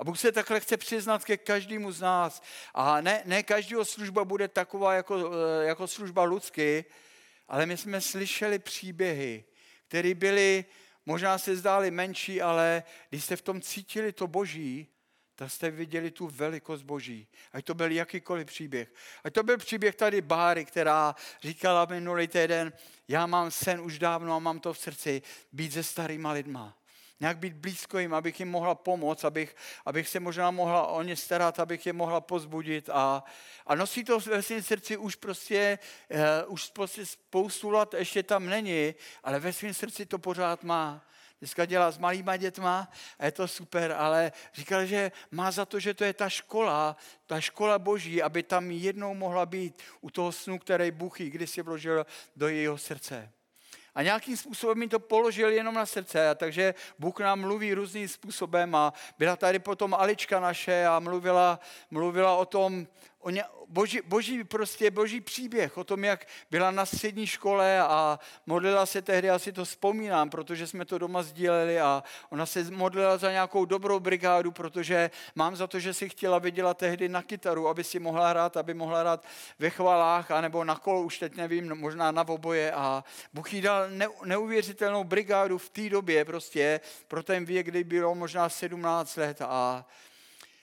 A Bůh se takhle chce přiznat ke každému z nás. A ne, ne každého služba bude taková jako, eh, jako služba lidsky, ale my jsme slyšeli příběhy, které byly, možná se zdály menší, ale když jste v tom cítili to boží, tak jste viděli tu velikost boží. Ať to byl jakýkoliv příběh. Ať to byl příběh tady Báry, která říkala minulý týden, já mám sen už dávno a mám to v srdci, být se starýma lidma nějak být blízko jim, abych jim mohla pomoct, abych, abych se možná mohla o ně starat, abych je mohla pozbudit. A, a nosí to ve svém srdci už prostě, uh, už prostě spoustu let ještě tam není, ale ve svém srdci to pořád má. Dneska dělá s malýma dětma a je to super, ale říkal, že má za to, že to je ta škola, ta škola boží, aby tam jednou mohla být u toho snu, který Bůh jí kdysi vložil do jejího srdce. A nějakým způsobem mi to položil jenom na srdce, a takže Bůh nám mluví různým způsobem a byla tady potom Alička naše a mluvila, mluvila o tom, o ně, boží, boží, prostě boží příběh o tom, jak byla na střední škole a modlila se tehdy, já si to vzpomínám, protože jsme to doma sdíleli a ona se modlila za nějakou dobrou brigádu, protože mám za to, že si chtěla vydělat tehdy na kytaru, aby si mohla hrát, aby mohla hrát ve chvalách, anebo na kolo, už teď nevím, možná na oboje a Bůh jí dal ne, neuvěřitelnou brigádu v té době prostě, pro ten věk, kdy bylo možná 17 let a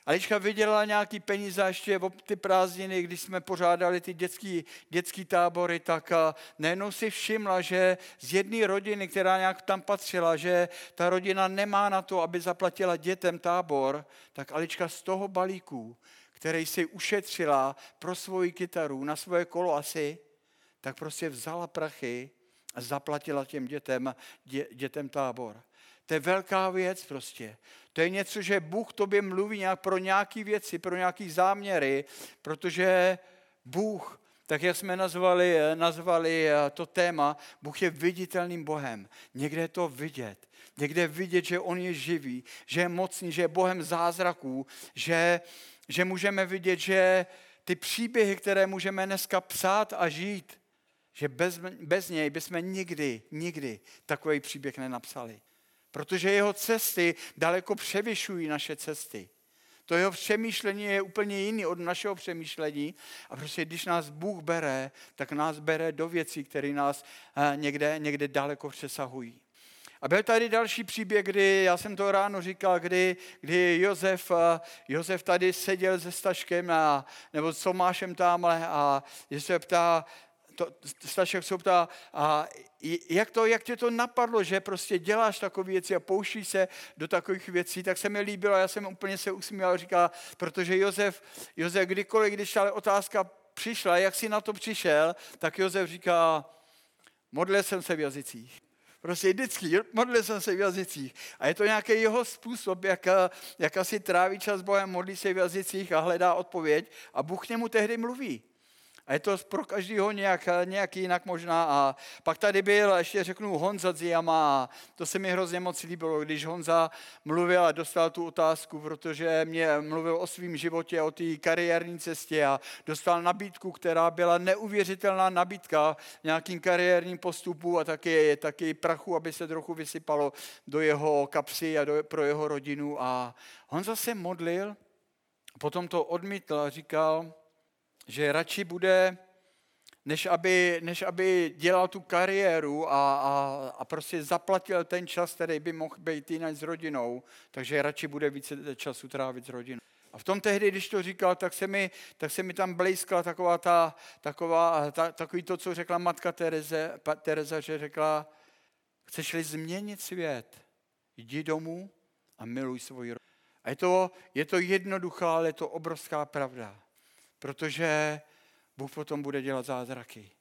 Alička vydělala nějaký peníze ještě v ty prázdniny, když jsme pořádali ty dětský, dětský tábory, tak nejenom si všimla, že z jedné rodiny, která nějak tam patřila, že ta rodina nemá na to, aby zaplatila dětem tábor, tak Alička z toho balíku, který si ušetřila pro svoji kytaru, na svoje kolo asi, tak prostě vzala prachy a zaplatila těm dětem, dě, dětem tábor. To je velká věc prostě. To je něco, že Bůh tobě mluví nějak pro nějaké věci, pro nějaké záměry, protože Bůh, tak jak jsme nazvali, nazvali eh, to téma, Bůh je viditelným Bohem. Někde je to vidět. Někde je vidět, že On je živý, že je mocný, že je Bohem zázraků, že, že můžeme vidět, že ty příběhy, které můžeme dneska psát a žít, že bez, bez něj bychom nikdy, nikdy takový příběh nenapsali. Protože jeho cesty daleko převyšují naše cesty. To jeho přemýšlení je úplně jiný od našeho přemýšlení. A prostě když nás Bůh bere, tak nás bere do věcí, které nás eh, někde, někde daleko přesahují. A byl tady další příběh, kdy, já jsem to ráno říkal, kdy, kdy Josef, eh, Josef tady seděl se Staškem a, nebo s Tomášem tamhle a se ptá, to, Stašek se ptá, a jak, to, jak tě to napadlo, že prostě děláš takové věci a pouštíš se do takových věcí, tak se mi líbilo, já jsem úplně se usmíval, říká, protože Josef, Josef kdykoliv, když ta otázka přišla, jak jsi na to přišel, tak Josef říká, modlil jsem se v jazycích. Prostě vždycky, modlil jsem se v jazycích. A je to nějaký jeho způsob, jak, jak asi tráví čas Bohem, modlí se v jazycích a hledá odpověď. A Bůh k němu tehdy mluví. A je to pro každého nějak, nějak jinak možná. A pak tady byl, ještě řeknu, Honza Ziyama. To se mi hrozně moc líbilo, když Honza mluvil a dostal tu otázku, protože mě mluvil o svém životě, o té kariérní cestě a dostal nabídku, která byla neuvěřitelná nabídka nějakým kariérním postupu a taky, taky prachu, aby se trochu vysypalo do jeho kapsy a do, pro jeho rodinu. A Honza se modlil, potom to odmítl a říkal, že radši bude, než aby, než aby dělal tu kariéru a, a, a prostě zaplatil ten čas, který by mohl být jinak s rodinou, takže radši bude více času trávit s rodinou. A v tom tehdy, když to říkal, tak se mi, tak se mi tam blízkla taková ta, taková, ta, takový to, co řekla matka Tereze, Tereza, že řekla, chceš-li změnit svět, jdi domů a miluj svoji rodinu. A je to, je to jednoduchá, ale je to obrovská pravda protože Bůh potom bude dělat zázraky.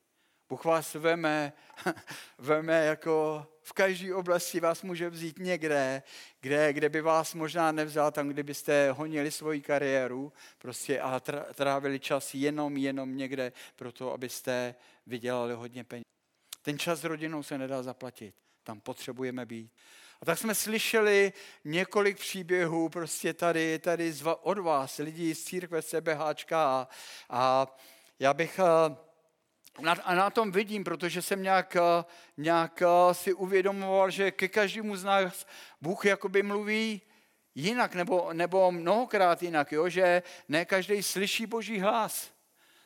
Bůh vás veme, veme jako v každé oblasti vás může vzít někde, kde, kde by vás možná nevzal tam, kdybyste honili svoji kariéru prostě a trávili čas jenom, jenom někde pro to, abyste vydělali hodně peněz. Ten čas s rodinou se nedá zaplatit. Tam potřebujeme být. A tak jsme slyšeli několik příběhů prostě tady, tady od vás, lidí z církve CBHčka a, a já bych eh, a na tom vidím, protože jsem nějak, eh, nějak eh, si uvědomoval, že ke každému z nás Bůh jakoby mluví jinak, nebo, nebo mnohokrát jinak, jo? že ne každý slyší Boží hlas.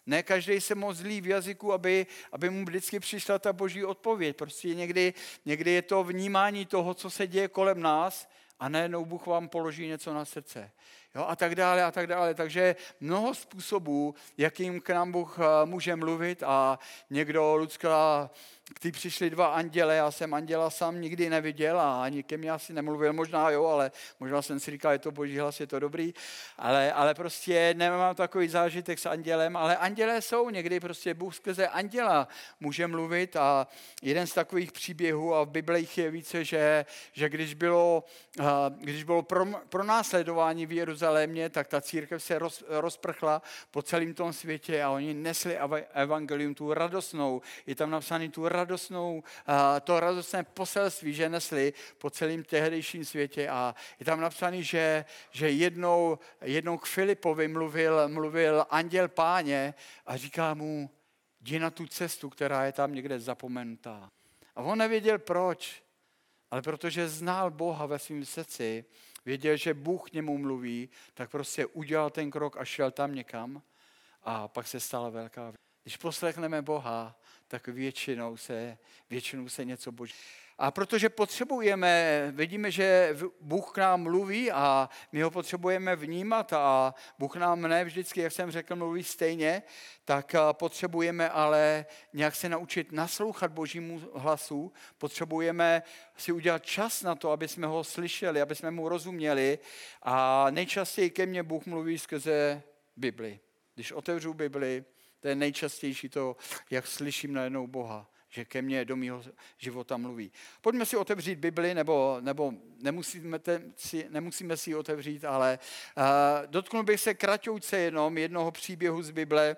Ne každý se moc zlí v jazyku, aby, aby mu vždycky přišla ta boží odpověď. Prostě někdy, někdy je to vnímání toho, co se děje kolem nás a najednou Bůh vám položí něco na srdce. Jo, a tak dále, a tak dále. Takže mnoho způsobů, jakým k nám Bůh eh, může mluvit a někdo, Lucka, ty přišli dva anděle, já jsem anděla sám nikdy neviděl a ani ke mně asi nemluvil, možná jo, ale možná jsem si říkal, je to boží hlas, je to dobrý, ale, ale prostě nemám takový zážitek s andělem, ale andělé jsou, někdy prostě Bůh skrze anděla může mluvit a jeden z takových příběhů a v Biblích je více, že, že když bylo, eh, když bylo pro, pro následování v tak ta církev se roz, rozprchla po celém tom světě a oni nesli evangelium, tu radostnou, je tam napsaný tu radostnou, to radostné poselství, že nesli po celém tehdejším světě. A je tam napsaný, že, že jednou, jednou k Filipovi mluvil, mluvil anděl páně a říká mu, jdi na tu cestu, která je tam někde zapomenutá. A on nevěděl proč, ale protože znal Boha ve svém srdci, věděl, že Bůh k němu mluví, tak prostě udělal ten krok a šel tam někam a pak se stala velká. Když poslechneme Boha, tak většinou se, většinou se něco boží. A protože potřebujeme, vidíme, že Bůh k nám mluví a my ho potřebujeme vnímat a Bůh nám ne vždycky, jak jsem řekl, mluví stejně, tak potřebujeme ale nějak se naučit naslouchat Božímu hlasu, potřebujeme si udělat čas na to, aby jsme ho slyšeli, aby jsme mu rozuměli. A nejčastěji ke mně Bůh mluví skrze Bibli. Když otevřu Bibli, to je nejčastější to, jak slyším najednou Boha, že ke mně do mého života mluví. Pojďme si otevřít Bibli, nebo, nebo nemusíme, si, nemusíme si ji otevřít, ale uh, dotknul bych se kratouce jenom jednoho příběhu z Bible,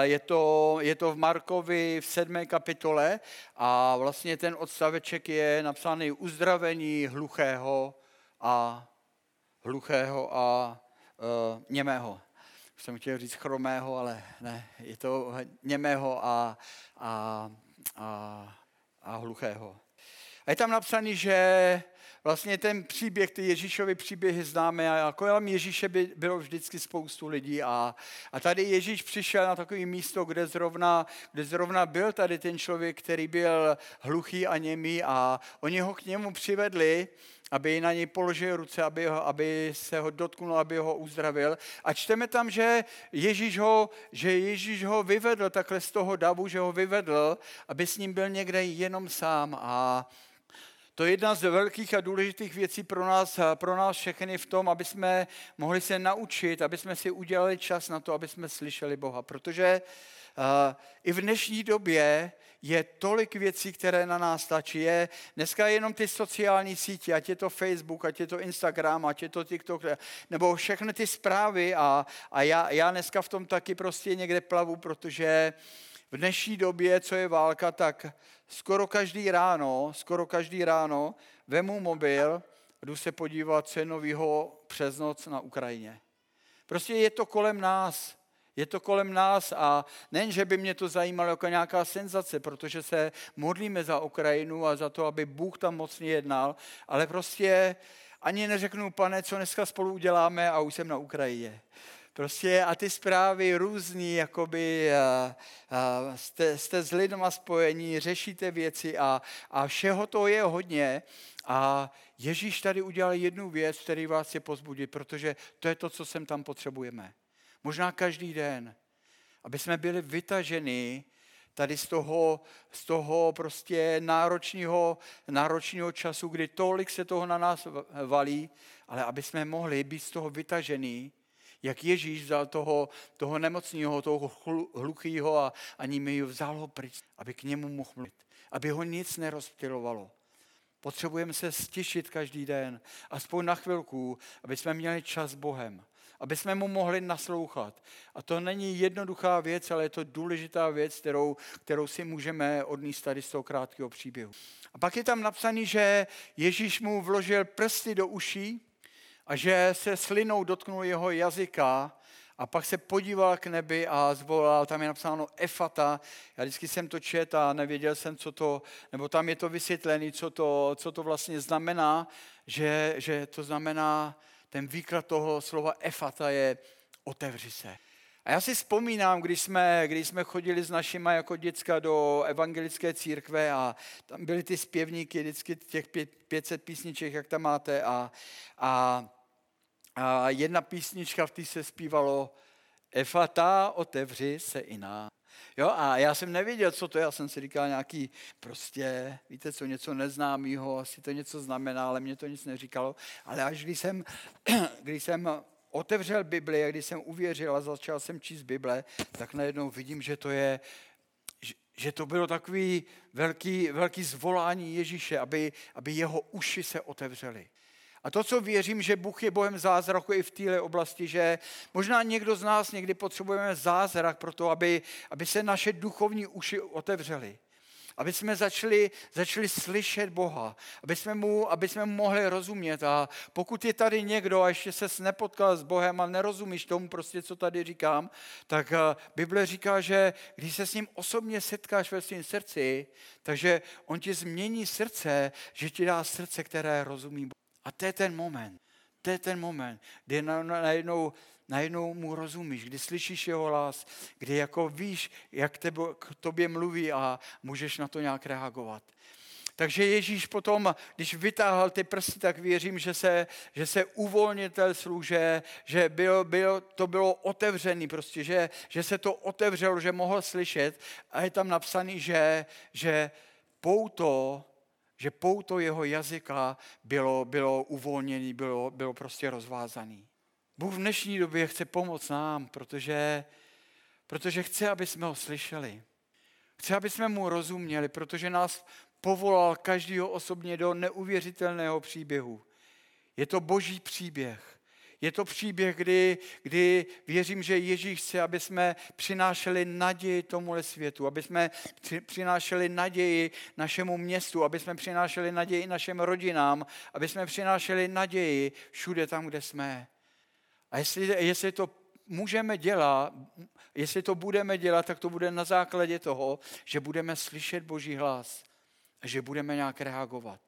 je to, je to v Markovi v sedmé kapitole a vlastně ten odstaveček je napsaný uzdravení hluchého a hluchého a uh, němého jsem chtěl říct chromého, ale ne, je to němého a, a, a, a hluchého. A je tam napsaný, že vlastně ten příběh, ty Ježíšovy příběhy známe a kolem Ježíše by bylo vždycky spoustu lidí a, a tady Ježíš přišel na takové místo, kde zrovna, kde zrovna byl tady ten člověk, který byl hluchý a němý a oni ho k němu přivedli aby na něj položil ruce, aby, ho, aby se ho dotknul, aby ho uzdravil. A čteme tam, že Ježíš, ho, že Ježíš ho vyvedl takhle z toho davu, že ho vyvedl, aby s ním byl někde jenom sám. A to je jedna z velkých a důležitých věcí pro nás, pro nás všechny v tom, aby jsme mohli se naučit, aby jsme si udělali čas na to, aby jsme slyšeli Boha. Protože uh, i v dnešní době je tolik věcí, které na nás stačí. Je dneska jenom ty sociální sítě, ať je to Facebook, ať je to Instagram, ať je to TikTok, nebo všechny ty zprávy a, a já, já dneska v tom taky prostě někde plavu, protože v dnešní době, co je válka, tak skoro každý ráno, skoro každý ráno vemu mobil, jdu se podívat, co je novýho přes noc na Ukrajině. Prostě je to kolem nás. Je to kolem nás a nejen, že by mě to zajímalo jako nějaká senzace, protože se modlíme za Ukrajinu a za to, aby Bůh tam mocně jednal, ale prostě ani neřeknu, pane, co dneska spolu uděláme a už jsem na Ukrajině. Prostě a ty zprávy různý, jakoby a, a jste, jste s lidma spojení, řešíte věci a, a všeho to je hodně. A Ježíš tady udělal jednu věc, který vás je pozbudit, protože to je to, co sem tam potřebujeme. Možná každý den, aby jsme byli vytaženi tady z toho, z toho prostě náročného, náročného času, kdy tolik se toho na nás valí, ale aby jsme mohli být z toho vytažený, jak Ježíš vzal toho, toho nemocného, toho hluchého a ani mi vzal ho pryč, aby k němu mohl mluvit, aby ho nic nerozptilovalo. Potřebujeme se stišit každý den, aspoň na chvilku, aby jsme měli čas s Bohem, aby jsme mu mohli naslouchat. A to není jednoduchá věc, ale je to důležitá věc, kterou, kterou si můžeme odníst tady z toho krátkého příběhu. A pak je tam napsaný, že Ježíš mu vložil prsty do uší a že se slinou dotknul jeho jazyka a pak se podíval k nebi a zvolal, tam je napsáno Efata, já vždycky jsem to čet a nevěděl jsem, co to, nebo tam je to vysvětlené, co to, co to vlastně znamená, že, že to znamená, ten výklad toho slova Efata je otevři se. A já si vzpomínám, když jsme, když jsme chodili s našima jako děcka do evangelické církve a tam byly ty zpěvníky, vždycky těch 500 písniček, jak tam máte a, a a jedna písnička v té se zpívalo Efata, otevři se i nám. Jo, a já jsem nevěděl, co to je, já jsem si říkal nějaký prostě, víte co, něco neznámého, asi to něco znamená, ale mě to nic neříkalo. Ale až když jsem, když jsem otevřel Bibli a když jsem uvěřil a začal jsem číst Bible, tak najednou vidím, že to je, že to bylo takový velký, velký zvolání Ježíše, aby, aby jeho uši se otevřely. A to, co věřím, že Bůh je Bohem zázraku i v téhle oblasti, že možná někdo z nás někdy potřebujeme zázrak pro to, aby, aby se naše duchovní uši otevřely. Aby jsme začali, začali slyšet Boha, aby jsme, mu, aby jsme mu mohli rozumět. A pokud je tady někdo a ještě se nepotkal s Bohem a nerozumíš tomu prostě, co tady říkám, tak eh, Bible říká, že když se s ním osobně setkáš ve svém srdci, takže on ti změní srdce, že ti dá srdce, které rozumí Bohu. A to je ten moment. To je ten moment, kdy najednou, najednou mu rozumíš, kdy slyšíš jeho hlas, kdy jako víš, jak tebe, k tobě mluví a můžeš na to nějak reagovat. Takže Ježíš potom, když vytáhl ty prsty, tak věřím, že se, že se uvolnitel služe, že bylo, bylo, to bylo otevřený prostě, že, že se to otevřelo, že mohl slyšet a je tam napsaný, že, že pouto že pouto jeho jazyka bylo, bylo uvolněné, bylo, bylo prostě rozvázané. Bůh v dnešní době chce pomoct nám, protože, protože chce, aby jsme ho slyšeli. Chce, aby jsme mu rozuměli, protože nás povolal každýho osobně do neuvěřitelného příběhu. Je to boží příběh. Je to příběh, kdy, kdy věřím, že Ježíš chce, aby jsme přinášeli naději tomuhle světu, aby jsme přinášeli naději našemu městu, aby jsme přinášeli naději našim rodinám, aby jsme přinášeli naději všude tam, kde jsme. A jestli, jestli to můžeme dělat, jestli to budeme dělat, tak to bude na základě toho, že budeme slyšet Boží hlas a že budeme nějak reagovat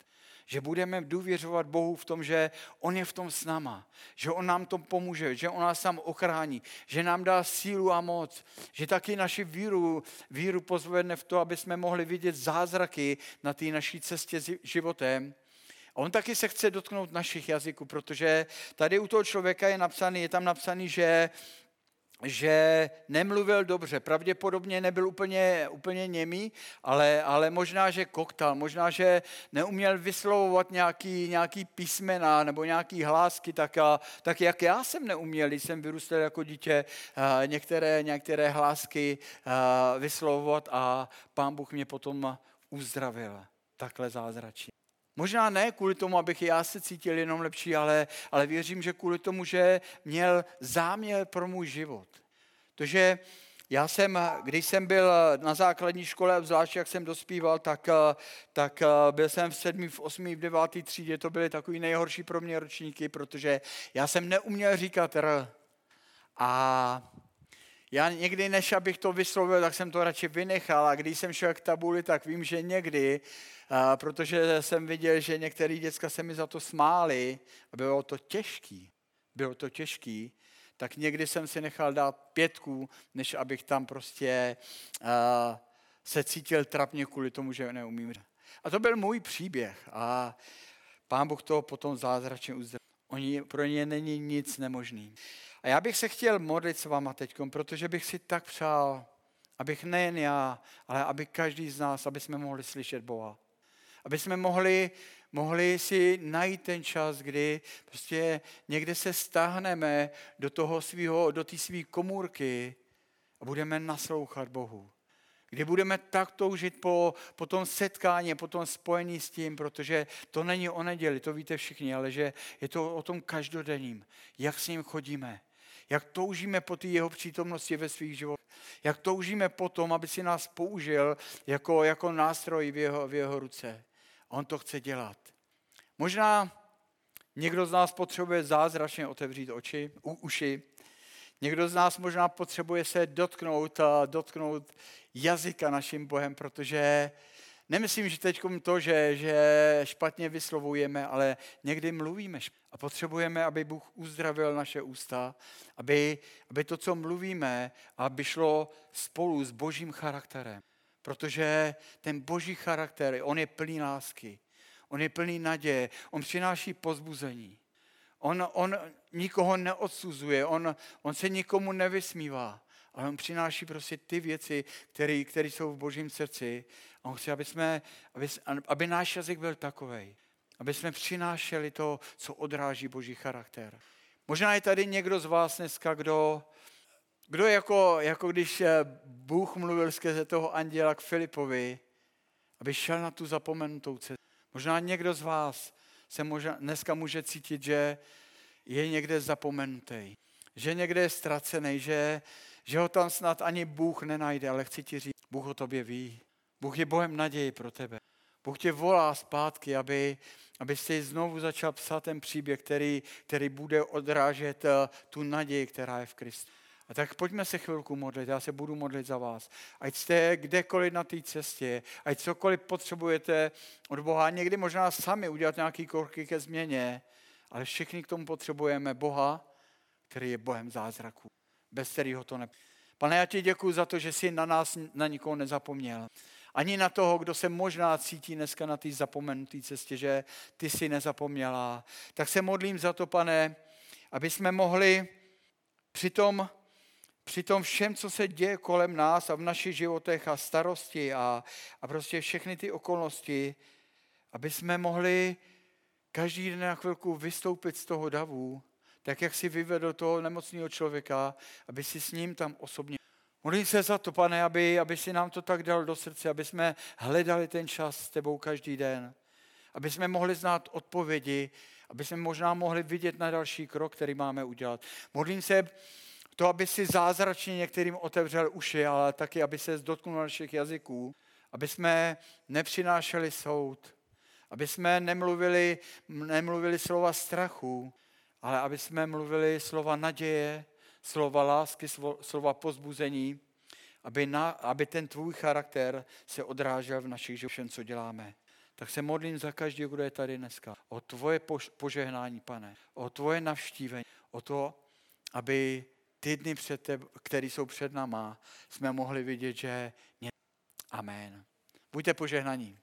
že budeme důvěřovat Bohu v tom, že On je v tom s náma, že On nám to pomůže, že On nás tam ochrání, že nám dá sílu a moc, že taky naši víru, víru pozvedne v to, aby jsme mohli vidět zázraky na té naší cestě životem. A on taky se chce dotknout našich jazyků, protože tady u toho člověka je napsaný, je tam napsaný, že že nemluvil dobře. Pravděpodobně nebyl úplně, úplně němý, ale, ale možná, že koktal, možná, že neuměl vyslovovat nějaký, nějaký písmena nebo nějaký hlásky, tak, a, tak jak já jsem neuměl, jsem vyrůstal jako dítě, a některé, některé hlásky a, vyslovovat a pán Bůh mě potom uzdravil. Takhle zázračí. Možná ne kvůli tomu, abych já se cítil jenom lepší, ale, ale věřím, že kvůli tomu, že měl záměr pro můj život. Tože já jsem, když jsem byl na základní škole, zvlášť jak jsem dospíval, tak, tak byl jsem v sedmý, v osmý, v devátý třídě, to byly takový nejhorší pro mě ročníky, protože já jsem neuměl říkat R. A já někdy, než abych to vyslovil, tak jsem to radši vynechal a když jsem šel k tabuli, tak vím, že někdy, protože jsem viděl, že některé děcka se mi za to smáli a bylo to těžký, bylo to těžký, tak někdy jsem si nechal dát pětku, než abych tam prostě uh, se cítil trapně kvůli tomu, že neumím. A to byl můj příběh a pán Bůh to potom zázračně uzdravil. Oni, pro ně není nic nemožný. A já bych se chtěl modlit s váma teď, protože bych si tak přál, abych nejen já, ale aby každý z nás, aby jsme mohli slyšet Boha. Aby jsme mohli, mohli si najít ten čas, kdy prostě někde se stáhneme do toho svého, do té své komůrky a budeme naslouchat Bohu. Kdy budeme tak toužit po, po tom setkání, po tom spojení s tím, protože to není o neděli, to víte všichni, ale že je to o tom každodenním, jak s ním chodíme, jak toužíme po té jeho přítomnosti ve svých životech, jak toužíme po tom, aby si nás použil jako, jako nástroj v jeho, v jeho ruce. On to chce dělat. Možná někdo z nás potřebuje zázračně otevřít oči, u, uši. Někdo z nás možná potřebuje se dotknout, dotknout jazyka naším Bohem, protože nemyslím, že teď to, že, že špatně vyslovujeme, ale někdy mluvíme a potřebujeme, aby Bůh uzdravil naše ústa, aby, aby to, co mluvíme, aby šlo spolu s božím charakterem. Protože ten boží charakter, on je plný lásky, on je plný naděje, on přináší pozbuzení. On, on nikoho neodsuzuje, on, on se nikomu nevysmívá, ale on přináší prostě ty věci, které jsou v božím srdci. A on chce, aby, jsme, aby, aby náš jazyk byl takový, aby jsme přinášeli to, co odráží boží charakter. Možná je tady někdo z vás dneska, kdo, kdo jako, jako když eh, Bůh mluvil skrze toho anděla k Filipovi, aby šel na tu zapomenutou cestu. Možná někdo z vás se možná, dneska může cítit, že je někde zapomenutý, že někde je ztracený, že, že ho tam snad ani Bůh nenajde, ale chci ti říct, Bůh o tobě ví. Bůh je Bohem naději pro tebe. Bůh tě volá zpátky, aby, aby si znovu začal psát ten příběh, který, který bude odrážet eh, tu naději, která je v Kristu. A tak pojďme se chvilku modlit, já se budu modlit za vás. Ať jste kdekoliv na té cestě, ať cokoliv potřebujete od Boha, někdy možná sami udělat nějaký kroky ke změně, ale všichni k tomu potřebujeme Boha, který je Bohem zázraků, bez kterého to ne. Pane, já ti děkuji za to, že jsi na nás, na nikoho nezapomněl. Ani na toho, kdo se možná cítí dneska na té zapomenuté cestě, že ty jsi nezapomněla. Tak se modlím za to, pane, aby jsme mohli přitom při tom všem, co se děje kolem nás a v našich životech a starosti a, a prostě všechny ty okolnosti, aby jsme mohli každý den na chvilku vystoupit z toho davu, tak jak si vyvedl toho nemocného člověka, aby si s ním tam osobně. Modlím se za to, pane, aby, aby si nám to tak dal do srdce, aby jsme hledali ten čas s tebou každý den, aby jsme mohli znát odpovědi, aby jsme možná mohli vidět na další krok, který máme udělat. Modlím se, to, aby si zázračně některým otevřel uši, ale taky, aby se dotknul našich jazyků, aby jsme nepřinášeli soud, aby jsme nemluvili, nemluvili slova strachu, ale aby jsme mluvili slova naděje, slova lásky, slova pozbuzení, aby, na, aby ten tvůj charakter se odrážel v našich životech, co děláme. Tak se modlím za každý, kdo je tady dneska. O tvoje požehnání, pane. O tvoje navštívení. O to, aby ty dny, před teb, které jsou před náma, jsme mohli vidět, že... Amen. Buďte požehnaní.